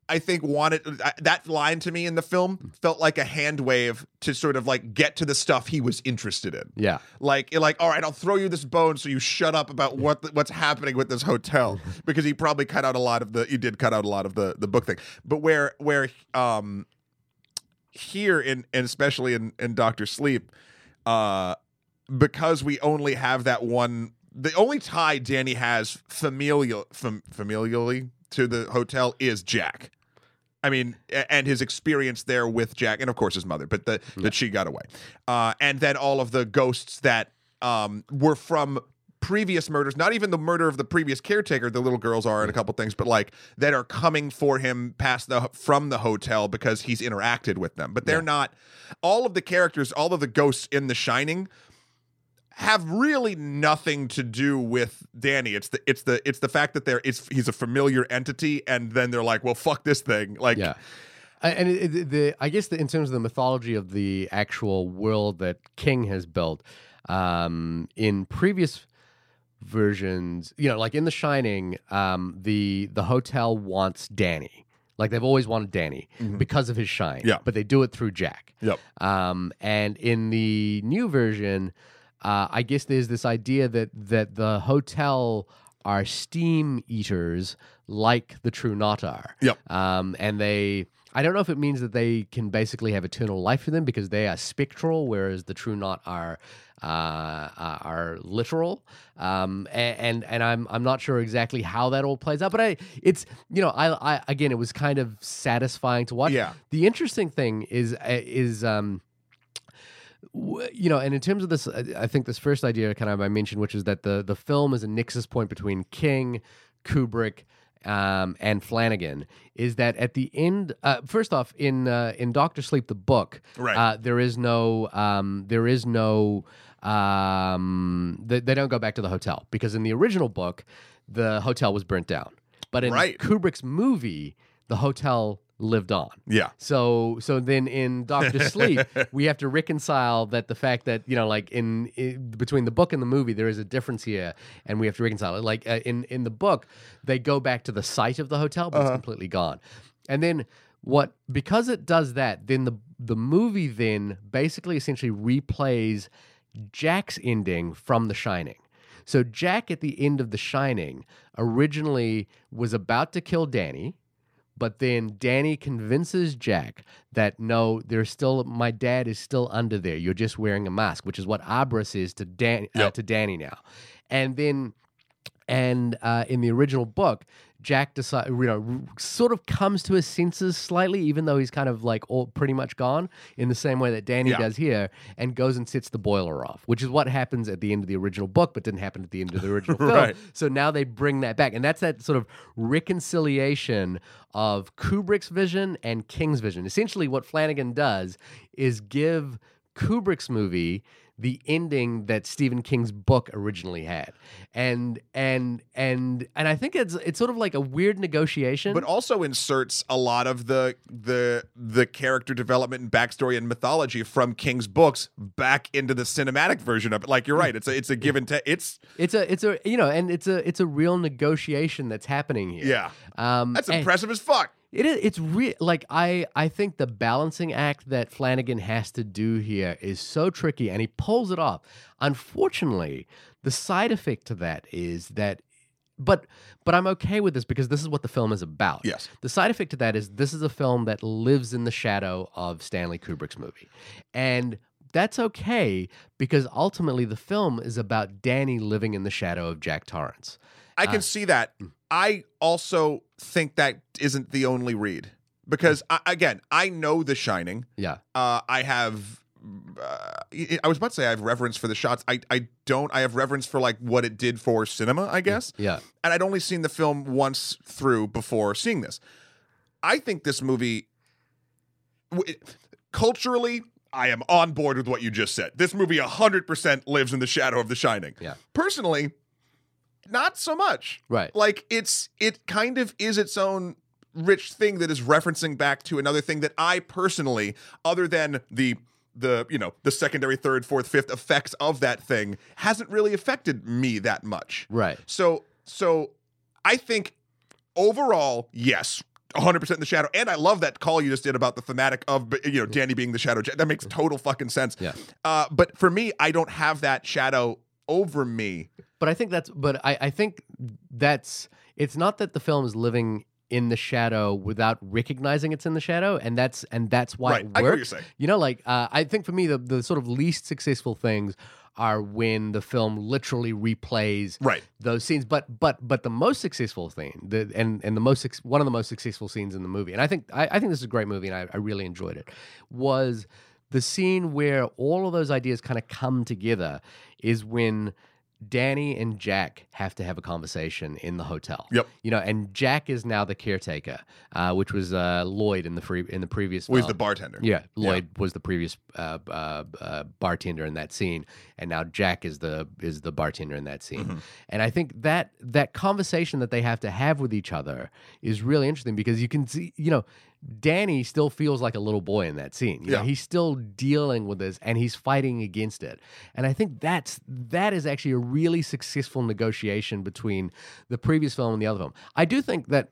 Speaker 1: I think wanted uh, that line to me in the film felt like a hand wave to sort of like get to the stuff he was interested in.
Speaker 2: Yeah.
Speaker 1: Like, like, all right, I'll throw you this bone so you shut up about what the, what's happening with this hotel because he probably cut out a lot of the. You did cut out a lot of the the book thing, but where where um here in and especially in in Doctor Sleep, uh, because we only have that one. The only tie Danny has familial fam, familially to the hotel is Jack. I mean, and his experience there with Jack, and of course his mother, but the, that she got away, uh, and then all of the ghosts that um, were from previous murders, not even the murder of the previous caretaker. The little girls are, and a couple things, but like that are coming for him past the from the hotel because he's interacted with them, but they're not. All of the characters, all of the ghosts in The Shining have really nothing to do with Danny. It's the it's the it's the fact that they're it's he's a familiar entity, and then they're like, well, fuck this thing. Like,
Speaker 2: Yeah. And it, it- the I guess the, in terms of the mythology of the actual world that King has built, um, in previous versions, you know, like in The Shining, um, the the hotel wants Danny. Like they've always wanted Danny because of his shine.
Speaker 1: Mm-hmm. Yeah.
Speaker 2: But they do it through Jack.
Speaker 1: Yep.
Speaker 2: Um, and in the new version, uh, I guess there's this idea that that the hotel are steam eaters like the True Knot are.
Speaker 1: Yep.
Speaker 2: Um, and they, I don't know if it means that they can basically have eternal life for them because they are spectral, whereas the True Knot are uh, are are literal. Um, and and I'm I'm not sure exactly how that all plays out, but I it's you know I I again it was kind of satisfying to watch.
Speaker 1: Yeah.
Speaker 2: The interesting thing is uh, is um you know, and in terms of this, I think this first idea kind of I mentioned, which is that the the film is a nexus point between King, Kubrick, um, and Flanagan. Is that at the end? Uh, first off, in uh, in Doctor Sleep, the book,
Speaker 1: Right.
Speaker 2: Uh, there is no um, there is no um, they, they don't go back to the hotel because in the original book, the hotel was burnt down, but in
Speaker 1: Right.
Speaker 2: Kubrick's movie, the hotel lived on.
Speaker 1: yeah,
Speaker 2: So so then in Doctor Sleep, we have to reconcile that the fact that you know like in, in between the book and the movie there is a difference here, and we have to reconcile it. Like uh, in in the book, they go back to the site of the hotel, but it's completely gone. And then what because it does that, then the the movie then basically essentially replays Jack's ending from The Shining. So Jack at the end of The Shining originally was about to kill Danny, but then Danny convinces Jack that no, there's still my dad is still under there. You're just wearing a mask, which is what Abra says to Dan uh, to Danny now. And then and uh, in the original book, Jack decide, you know, sort of comes to his senses slightly, even though he's kind of like all pretty much gone, in the same way that Danny
Speaker 1: Yeah.
Speaker 2: does here, and goes and sets the boiler off, which is what happens at the end of the original book, but didn't happen at the end of the original film.
Speaker 1: Right.
Speaker 2: So now they bring that back, and that's that sort of reconciliation of Kubrick's vision and King's vision. Essentially, what Flanagan does is give Kubrick's movie the ending that Stephen King's book originally had. And and and and I think it's it's sort of like a weird negotiation.
Speaker 1: but also inserts a lot of the the the character development and backstory and mythology from King's books back into the cinematic version of it. Like you're right, it's a it's a give and take. It's
Speaker 2: it's a it's a you know, and it's a it's a real negotiation that's happening here.
Speaker 1: yeah,
Speaker 2: Um
Speaker 1: that's impressive as fuck.
Speaker 2: It is. It's real. Like I, I think the balancing act that Flanagan has to do here is so tricky, and he pulls it off. Unfortunately, the side effect to that is that, but, but I'm okay with this because this is what the film is about.
Speaker 1: Yes.
Speaker 2: The side effect to that is this is a film that lives in the shadow of Stanley Kubrick's movie, and that's okay because ultimately the film is about Danny living in the shadow of Jack Torrance.
Speaker 1: I can
Speaker 2: Uh,
Speaker 1: see that. I also think that isn't the only read because I, again, I know The Shining.
Speaker 2: Yeah.
Speaker 1: Uh, I have. Uh, I was about to say I have reverence for the shots. I, I don't. I have reverence for like what it did for cinema, I guess.
Speaker 2: Yeah.
Speaker 1: And I'd only seen the film once through before seeing this. I think this movie, w- culturally, I am on board with what you just said. This movie 100% lives in the shadow of The Shining.
Speaker 2: Yeah.
Speaker 1: Personally, not so much.
Speaker 2: Right.
Speaker 1: Like it's it kind of is its own rich thing that is referencing back to another thing that I personally, other than the the you know the secondary, third, fourth, fifth effects of that thing, hasn't really affected me that much.
Speaker 2: Right.
Speaker 1: So so I think overall, yes. 100% in the shadow. And I love that call you just did about the thematic of, you know, Danny being the shadow. That makes total fucking sense.
Speaker 2: Yeah.
Speaker 1: Uh, but for me, I don't have that shadow over me.
Speaker 2: But I think that's but I, I think that's it's not that the film is living in the shadow without recognizing it's in the shadow, and that's and that's why
Speaker 1: right.
Speaker 2: it
Speaker 1: I get what you're
Speaker 2: works.
Speaker 1: saying.
Speaker 2: You know, like uh, I think for me the the sort of least successful things are when the film literally replays
Speaker 1: Right.
Speaker 2: those scenes. But but but the most successful thing, the and and the most one of the most successful scenes in the movie, and I think I, I think this is a great movie, and I, I really enjoyed it, was the scene where all of those ideas kind of come together. Is when. Danny and Jack have to have a conversation in the hotel.
Speaker 1: Yep.
Speaker 2: You know, and Jack is now the caretaker, uh, which was uh, Lloyd in the free in the previous.
Speaker 1: Is
Speaker 2: film.
Speaker 1: the bartender?
Speaker 2: Yeah, Lloyd was the previous uh, uh, uh, bartender in that scene, and now Jack is the is the bartender in that scene.
Speaker 1: Mm-hmm.
Speaker 2: And I think that that conversation that they have to have with each other is really interesting because you can see, you know, Danny still feels like a little boy in that scene. You know,
Speaker 1: Yeah.
Speaker 2: he's still dealing with this and he's fighting against it. And I think that's that is actually a really successful negotiation between the previous film and the other film. I do think that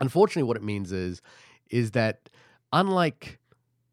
Speaker 2: unfortunately what it means is is that unlike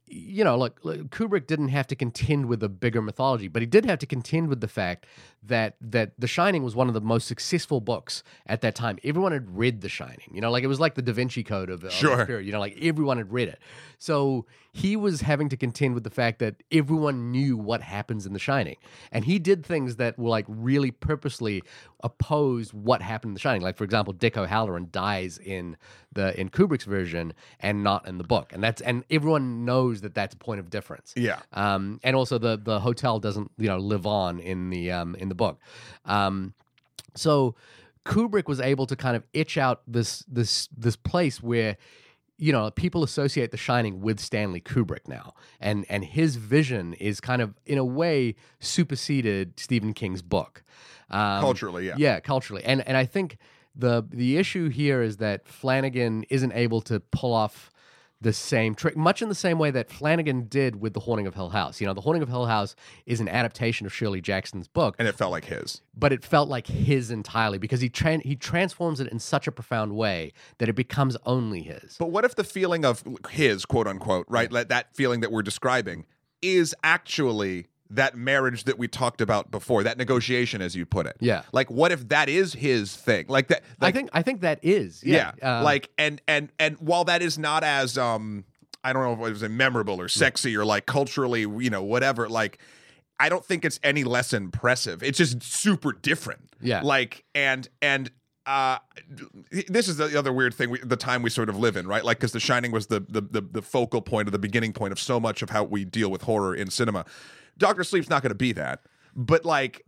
Speaker 2: you know, like Kubrick didn't have to contend with a bigger mythology, but he did have to contend with the fact that that The Shining was one of the most successful books at that time. Everyone had read The Shining. You know, like it was like the Da Vinci Code of, of
Speaker 1: Sure.
Speaker 2: You know, like everyone had read it. So he was having to contend with the fact that everyone knew what happens in The Shining, and he did things that were like really purposely opposed what happened in The Shining. Like for example, Dick O'Halloran dies in the in Kubrick's version and not in the book, and that's and everyone knows that that's a point of difference.
Speaker 1: Yeah.
Speaker 2: Um, and also the the hotel doesn't you know live on in the um, in the book. Um, so Kubrick was able to kind of itch out this this this place where you know people associate The Shining with Stanley Kubrick now, and and his vision is kind of in a way superseded Stephen King's book. Um,
Speaker 1: Culturally, yeah.
Speaker 2: yeah, culturally, and and I think the the issue here is that Flanagan isn't able to pull off the same trick, much in the same way that Flanagan did with The Haunting of Hill House. You know, The Haunting of Hill House is an adaptation of Shirley Jackson's book,
Speaker 1: And it felt like his.
Speaker 2: but it felt like his entirely because he tran- he transforms it in such a profound way that it becomes only his.
Speaker 1: But what if the feeling of his, quote unquote, right? That feeling that we're describing is actually that marriage that we talked about before, that negotiation, as you put it.
Speaker 2: Yeah.
Speaker 1: Like, what if that is his thing? Like that.
Speaker 2: I think I think that is
Speaker 1: yeah.
Speaker 2: yeah, uh,
Speaker 1: like, and and and while that is not as um, I don't know if it was memorable or sexy or like culturally, you know, whatever. Like, I don't think it's any less impressive. It's just super different.
Speaker 2: Yeah.
Speaker 1: Like, and and uh, this is the other weird thing. We, the time we sort of live in, right? Like, because The Shining was the, the the the focal point or the beginning point of so much of how we deal with horror in cinema. Doctor Sleep's not going to be that, but like.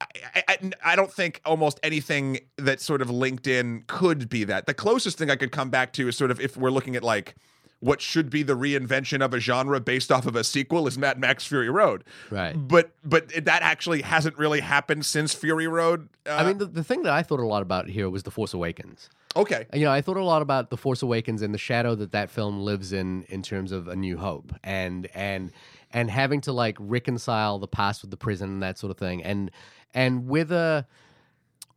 Speaker 1: I, I, I don't think almost anything that's sort of linked in could be that. The closest thing I could come back to is sort of if we're looking at like what should be the reinvention of a genre based off of a sequel is Mad Max Fury Road.
Speaker 2: Right.
Speaker 1: But but that actually hasn't really happened since Fury Road. Uh,
Speaker 2: I mean, the, the thing that I thought a lot about here was The Force Awakens.
Speaker 1: okay.
Speaker 2: You know, I thought a lot about The Force Awakens and the shadow that that film lives in in terms of A New Hope and and and having to like reconcile the past with the prison and that sort of thing. And and whether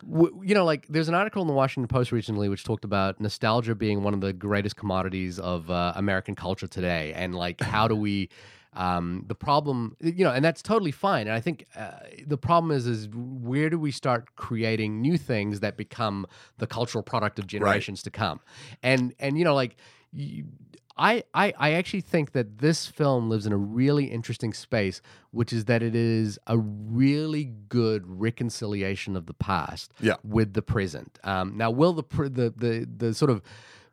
Speaker 2: you know like there's an article in the Washington Post recently which talked about nostalgia being one of the greatest commodities of uh, American culture today and like how do we um, the problem you know and that's totally fine. And i think uh, the problem is is where do we start creating new things that become the cultural product of generations to come? And and you know like you, I, I I actually think that this film lives in a really interesting space, which is that it is a really good reconciliation of the past
Speaker 1: Yeah.
Speaker 2: with the present. Um, now, will the, pr- the the the sort of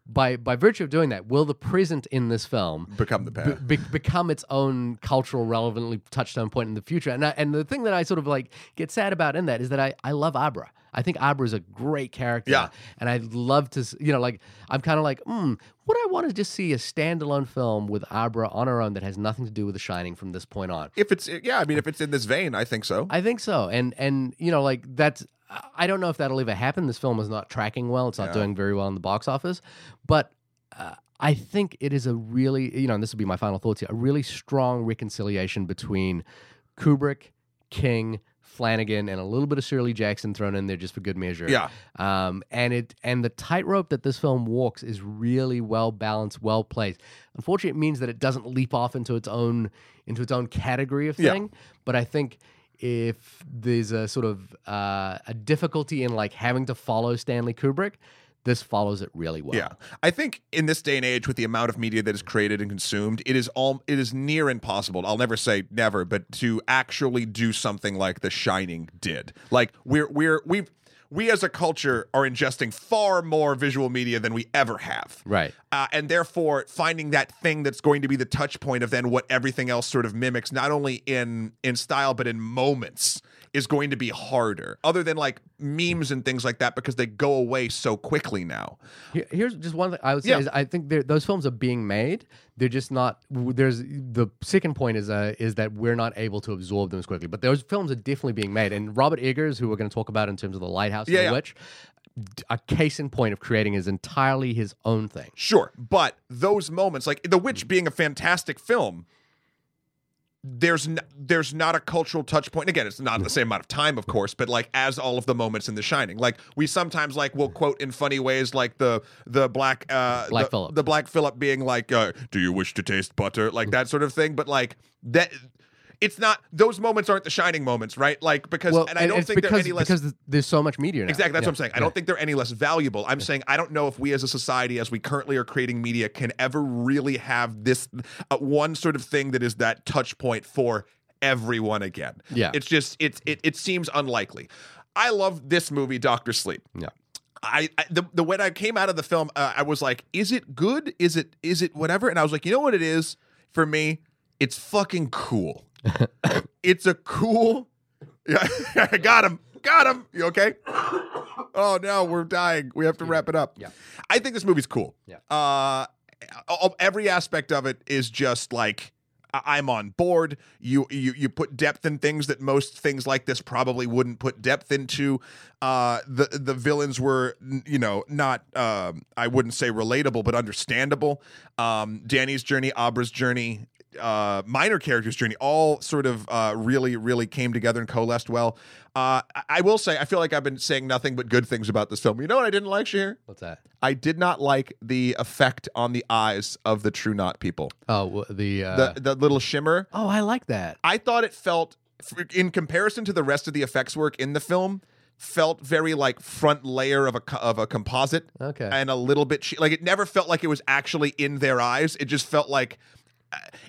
Speaker 2: by by virtue of doing that, will the present in this film
Speaker 1: Become the past.
Speaker 2: be- become its own cultural relevantly touchstone point in the future. And I, and the thing that I sort of like get sad about in that is that I I love Abra. I think Abra is a great character.
Speaker 1: Yeah.
Speaker 2: And I'd love to, you know, like I'm kind of like, hmm, would I want to just see a standalone film with Abra on her own that has nothing to do with The Shining from this point on?
Speaker 1: If it's yeah, I mean, if it's in this vein, I think so.
Speaker 2: I think so. And and you know, like that's I don't know if that'll ever happen. This film is not tracking well. It's not
Speaker 1: Yeah.
Speaker 2: doing very well in the box office, but uh, I think it is a really you know, and this will be my final thoughts here, a really strong reconciliation between Kubrick, King, Flanagan, and a little bit of Shirley Jackson thrown in there just for good measure.
Speaker 1: Yeah.
Speaker 2: Um, and it and the tightrope that this film walks is really well balanced, well placed. Unfortunately, it means that it doesn't leap off into its own into its own category of
Speaker 1: Yeah.
Speaker 2: thing. But I think if there's a sort of uh, a difficulty in like having to follow Stanley Kubrick, this follows it really well.
Speaker 1: Yeah, I think in this day and age, with the amount of media that is created and consumed, it is all it is near impossible. I'll never say never, but to actually do something like The Shining did. Like we're we're we we as a culture are ingesting far more visual media than we ever have.
Speaker 2: Right.
Speaker 1: Uh, and therefore, finding that thing that's going to be the touch point of then what everything else sort of mimics, not only in in style but in moments, is going to be harder. Other than like memes and things like that, because they go away so quickly now.
Speaker 2: Here- Here's just one thing I would say
Speaker 1: Yeah.
Speaker 2: is I think those films are being made. They're just not. There's the second point is uh, is that we're not able to absorb them as quickly. But those films are definitely being made. And Robert Eggers, who we're going to talk about in terms of the Lighthouse
Speaker 1: Yeah,
Speaker 2: and
Speaker 1: yeah.
Speaker 2: the Witch, d- a case in point of creating is entirely his own thing.
Speaker 1: Sure, but those moments, like The Witch being a fantastic film, there's n- there's not a cultural touch point. Again, it's not the same amount of time, of course, but like as all of the moments in The Shining, like we sometimes like will quote in funny ways, like the the black uh,
Speaker 2: Black
Speaker 1: the,
Speaker 2: Phillip.
Speaker 1: the black Phillip being like, uh, "Do you wish to taste butter?" Like that sort of thing. But like that, it's not. Those moments aren't the Shining moments, right? Like because, and I don't think
Speaker 2: because,
Speaker 1: they're any less
Speaker 2: because there's so much media now.
Speaker 1: Exactly. That's
Speaker 2: Yeah.
Speaker 1: what I'm saying. I don't think they're any less valuable. I'm saying I don't know if we as a society, as we currently are creating media, can ever really have this uh, one sort of thing that is that touch point for everyone again.
Speaker 2: Yeah.
Speaker 1: It's just it's it it seems unlikely. I love this movie, Doctor Sleep.
Speaker 2: Yeah.
Speaker 1: I, I the, the when I came out of the film, uh, I was like, is it good? Is it is it whatever? And I was like, you know what it is for me? It's fucking cool. It's a cool. Yeah, I got him. Got him. You okay? Oh no, we're dying. We have to wrap it up.
Speaker 2: Yeah.
Speaker 1: I think this movie's cool.
Speaker 2: Yeah.
Speaker 1: Uh, every aspect of it is just like I'm on board. You you you put depth in things that most things like this probably wouldn't put depth into. Uh, the the villains were you know not um, I wouldn't say relatable but understandable. Um, Danny's journey, Abra's journey, uh, minor characters' journey, all sort of uh, really really came together and coalesced well. Uh, I- I will say I feel like I've been saying nothing but good things about this film. You know what I didn't like, Shahir?
Speaker 2: What's that?
Speaker 1: I did not like the effect on the eyes of the True Knot people.
Speaker 2: Oh, wh- the, uh,
Speaker 1: The the little shimmer.
Speaker 2: oh, I like that.
Speaker 1: I thought it felt, in comparison to the rest of the effects work in the film, felt very like front layer of a co- of a composite
Speaker 2: Okay.
Speaker 1: and a little bit che- like it never felt like it was actually in their eyes. It just felt like.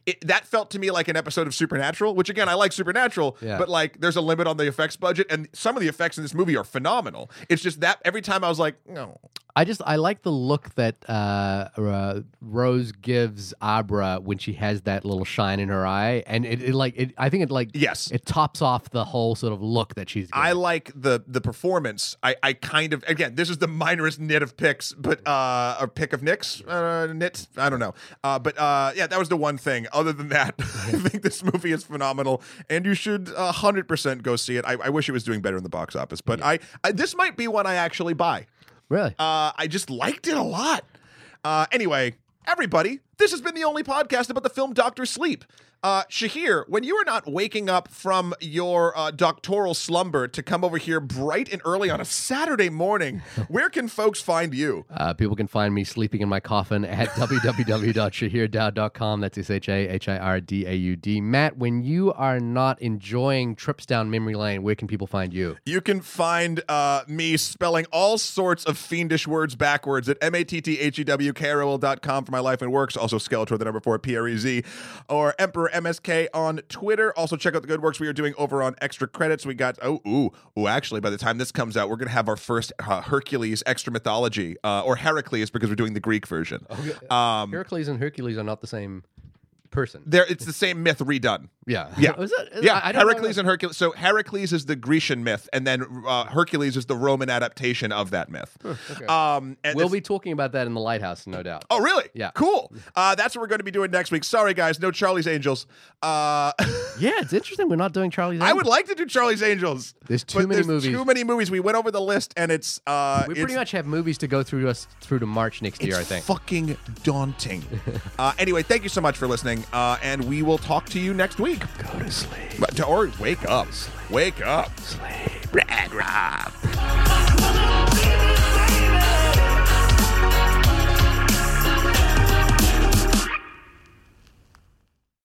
Speaker 1: It, that felt to me like an episode of Supernatural, which again I like Supernatural,
Speaker 2: Yeah.
Speaker 1: but like there's a limit on the effects budget, and some of the effects in this movie are phenomenal. It's just that every time I was like, no,
Speaker 2: I just I like the look that uh, uh, Rose gives Abra when she has that little shine in her eye, and it, it like it. I think it like
Speaker 1: Yes.
Speaker 2: it tops off the whole sort of look that she's.
Speaker 1: I like the the performance. I, I kind of again this is the minorest nit of picks, but uh or pick of nicks uh, knit. I don't know. Uh, but uh, yeah, that was the one thing. Other than that, I think this movie is phenomenal, and you should hundred percent go see it. I, I wish it was doing better in the box office, but I, I this might be one I actually buy.
Speaker 2: Really.
Speaker 1: Uh, I just liked it a lot. Uh, anyway, everybody, this has been the only podcast about the film Doctor Sleep. Uh, Shahir, when you are not waking up from your uh, doctoral slumber to come over here bright and early on a Saturday morning, where can folks find you?
Speaker 2: Uh, people can find me sleeping in my coffin at www.shahirdaud.com. That's S H A H I R D A U D. Matt, when you are not enjoying trips down memory lane, where can people find you?
Speaker 1: You can find uh, me spelling all sorts of fiendish words backwards at M-A-T-T-H-E-W-K-R-O-L.com for my life and works. Also Skeletor, the number four, P-R-E-Z, or Emperor MSK on Twitter. Also check out the good works we are doing over on Extra Credits. We got, oh, ooh, ooh, actually, by the time this comes out, we're going to have our first uh, Hercules Extra Mythology, uh, or Heracles because we're doing the Greek version. Um,
Speaker 2: Heracles and Hercules are not the same person.
Speaker 1: there, it's the same myth redone.
Speaker 2: Yeah.
Speaker 1: Yeah.
Speaker 2: Was it?
Speaker 1: Yeah,
Speaker 2: I, I
Speaker 1: Heracles and Hercules. So Heracles is the Grecian myth, and then uh, Hercules is the Roman adaptation of that myth.
Speaker 2: okay.
Speaker 1: Um, and
Speaker 2: We'll
Speaker 1: it's-
Speaker 2: be talking about that in the lighthouse, no doubt.
Speaker 1: Oh, really?
Speaker 2: Yeah.
Speaker 1: Cool. Uh, that's what we're going to be doing next week. Sorry, guys, no Charlie's Angels. Uh,
Speaker 2: Yeah, it's interesting. We're not doing Charlie's. Angels.
Speaker 1: I would like to do Charlie's Angels.
Speaker 2: There's too many
Speaker 1: there's
Speaker 2: movies.
Speaker 1: Too many movies. We went over the list, and it's uh,
Speaker 2: We
Speaker 1: it's,
Speaker 2: pretty much have movies to go through us through to March next year. I think.
Speaker 1: fucking daunting. uh, anyway, thank you so much for listening, uh, and we will talk to you next week.
Speaker 2: Go to sleep.
Speaker 1: But, or wake up. Wake up.
Speaker 2: Sleep.
Speaker 1: Rag rock.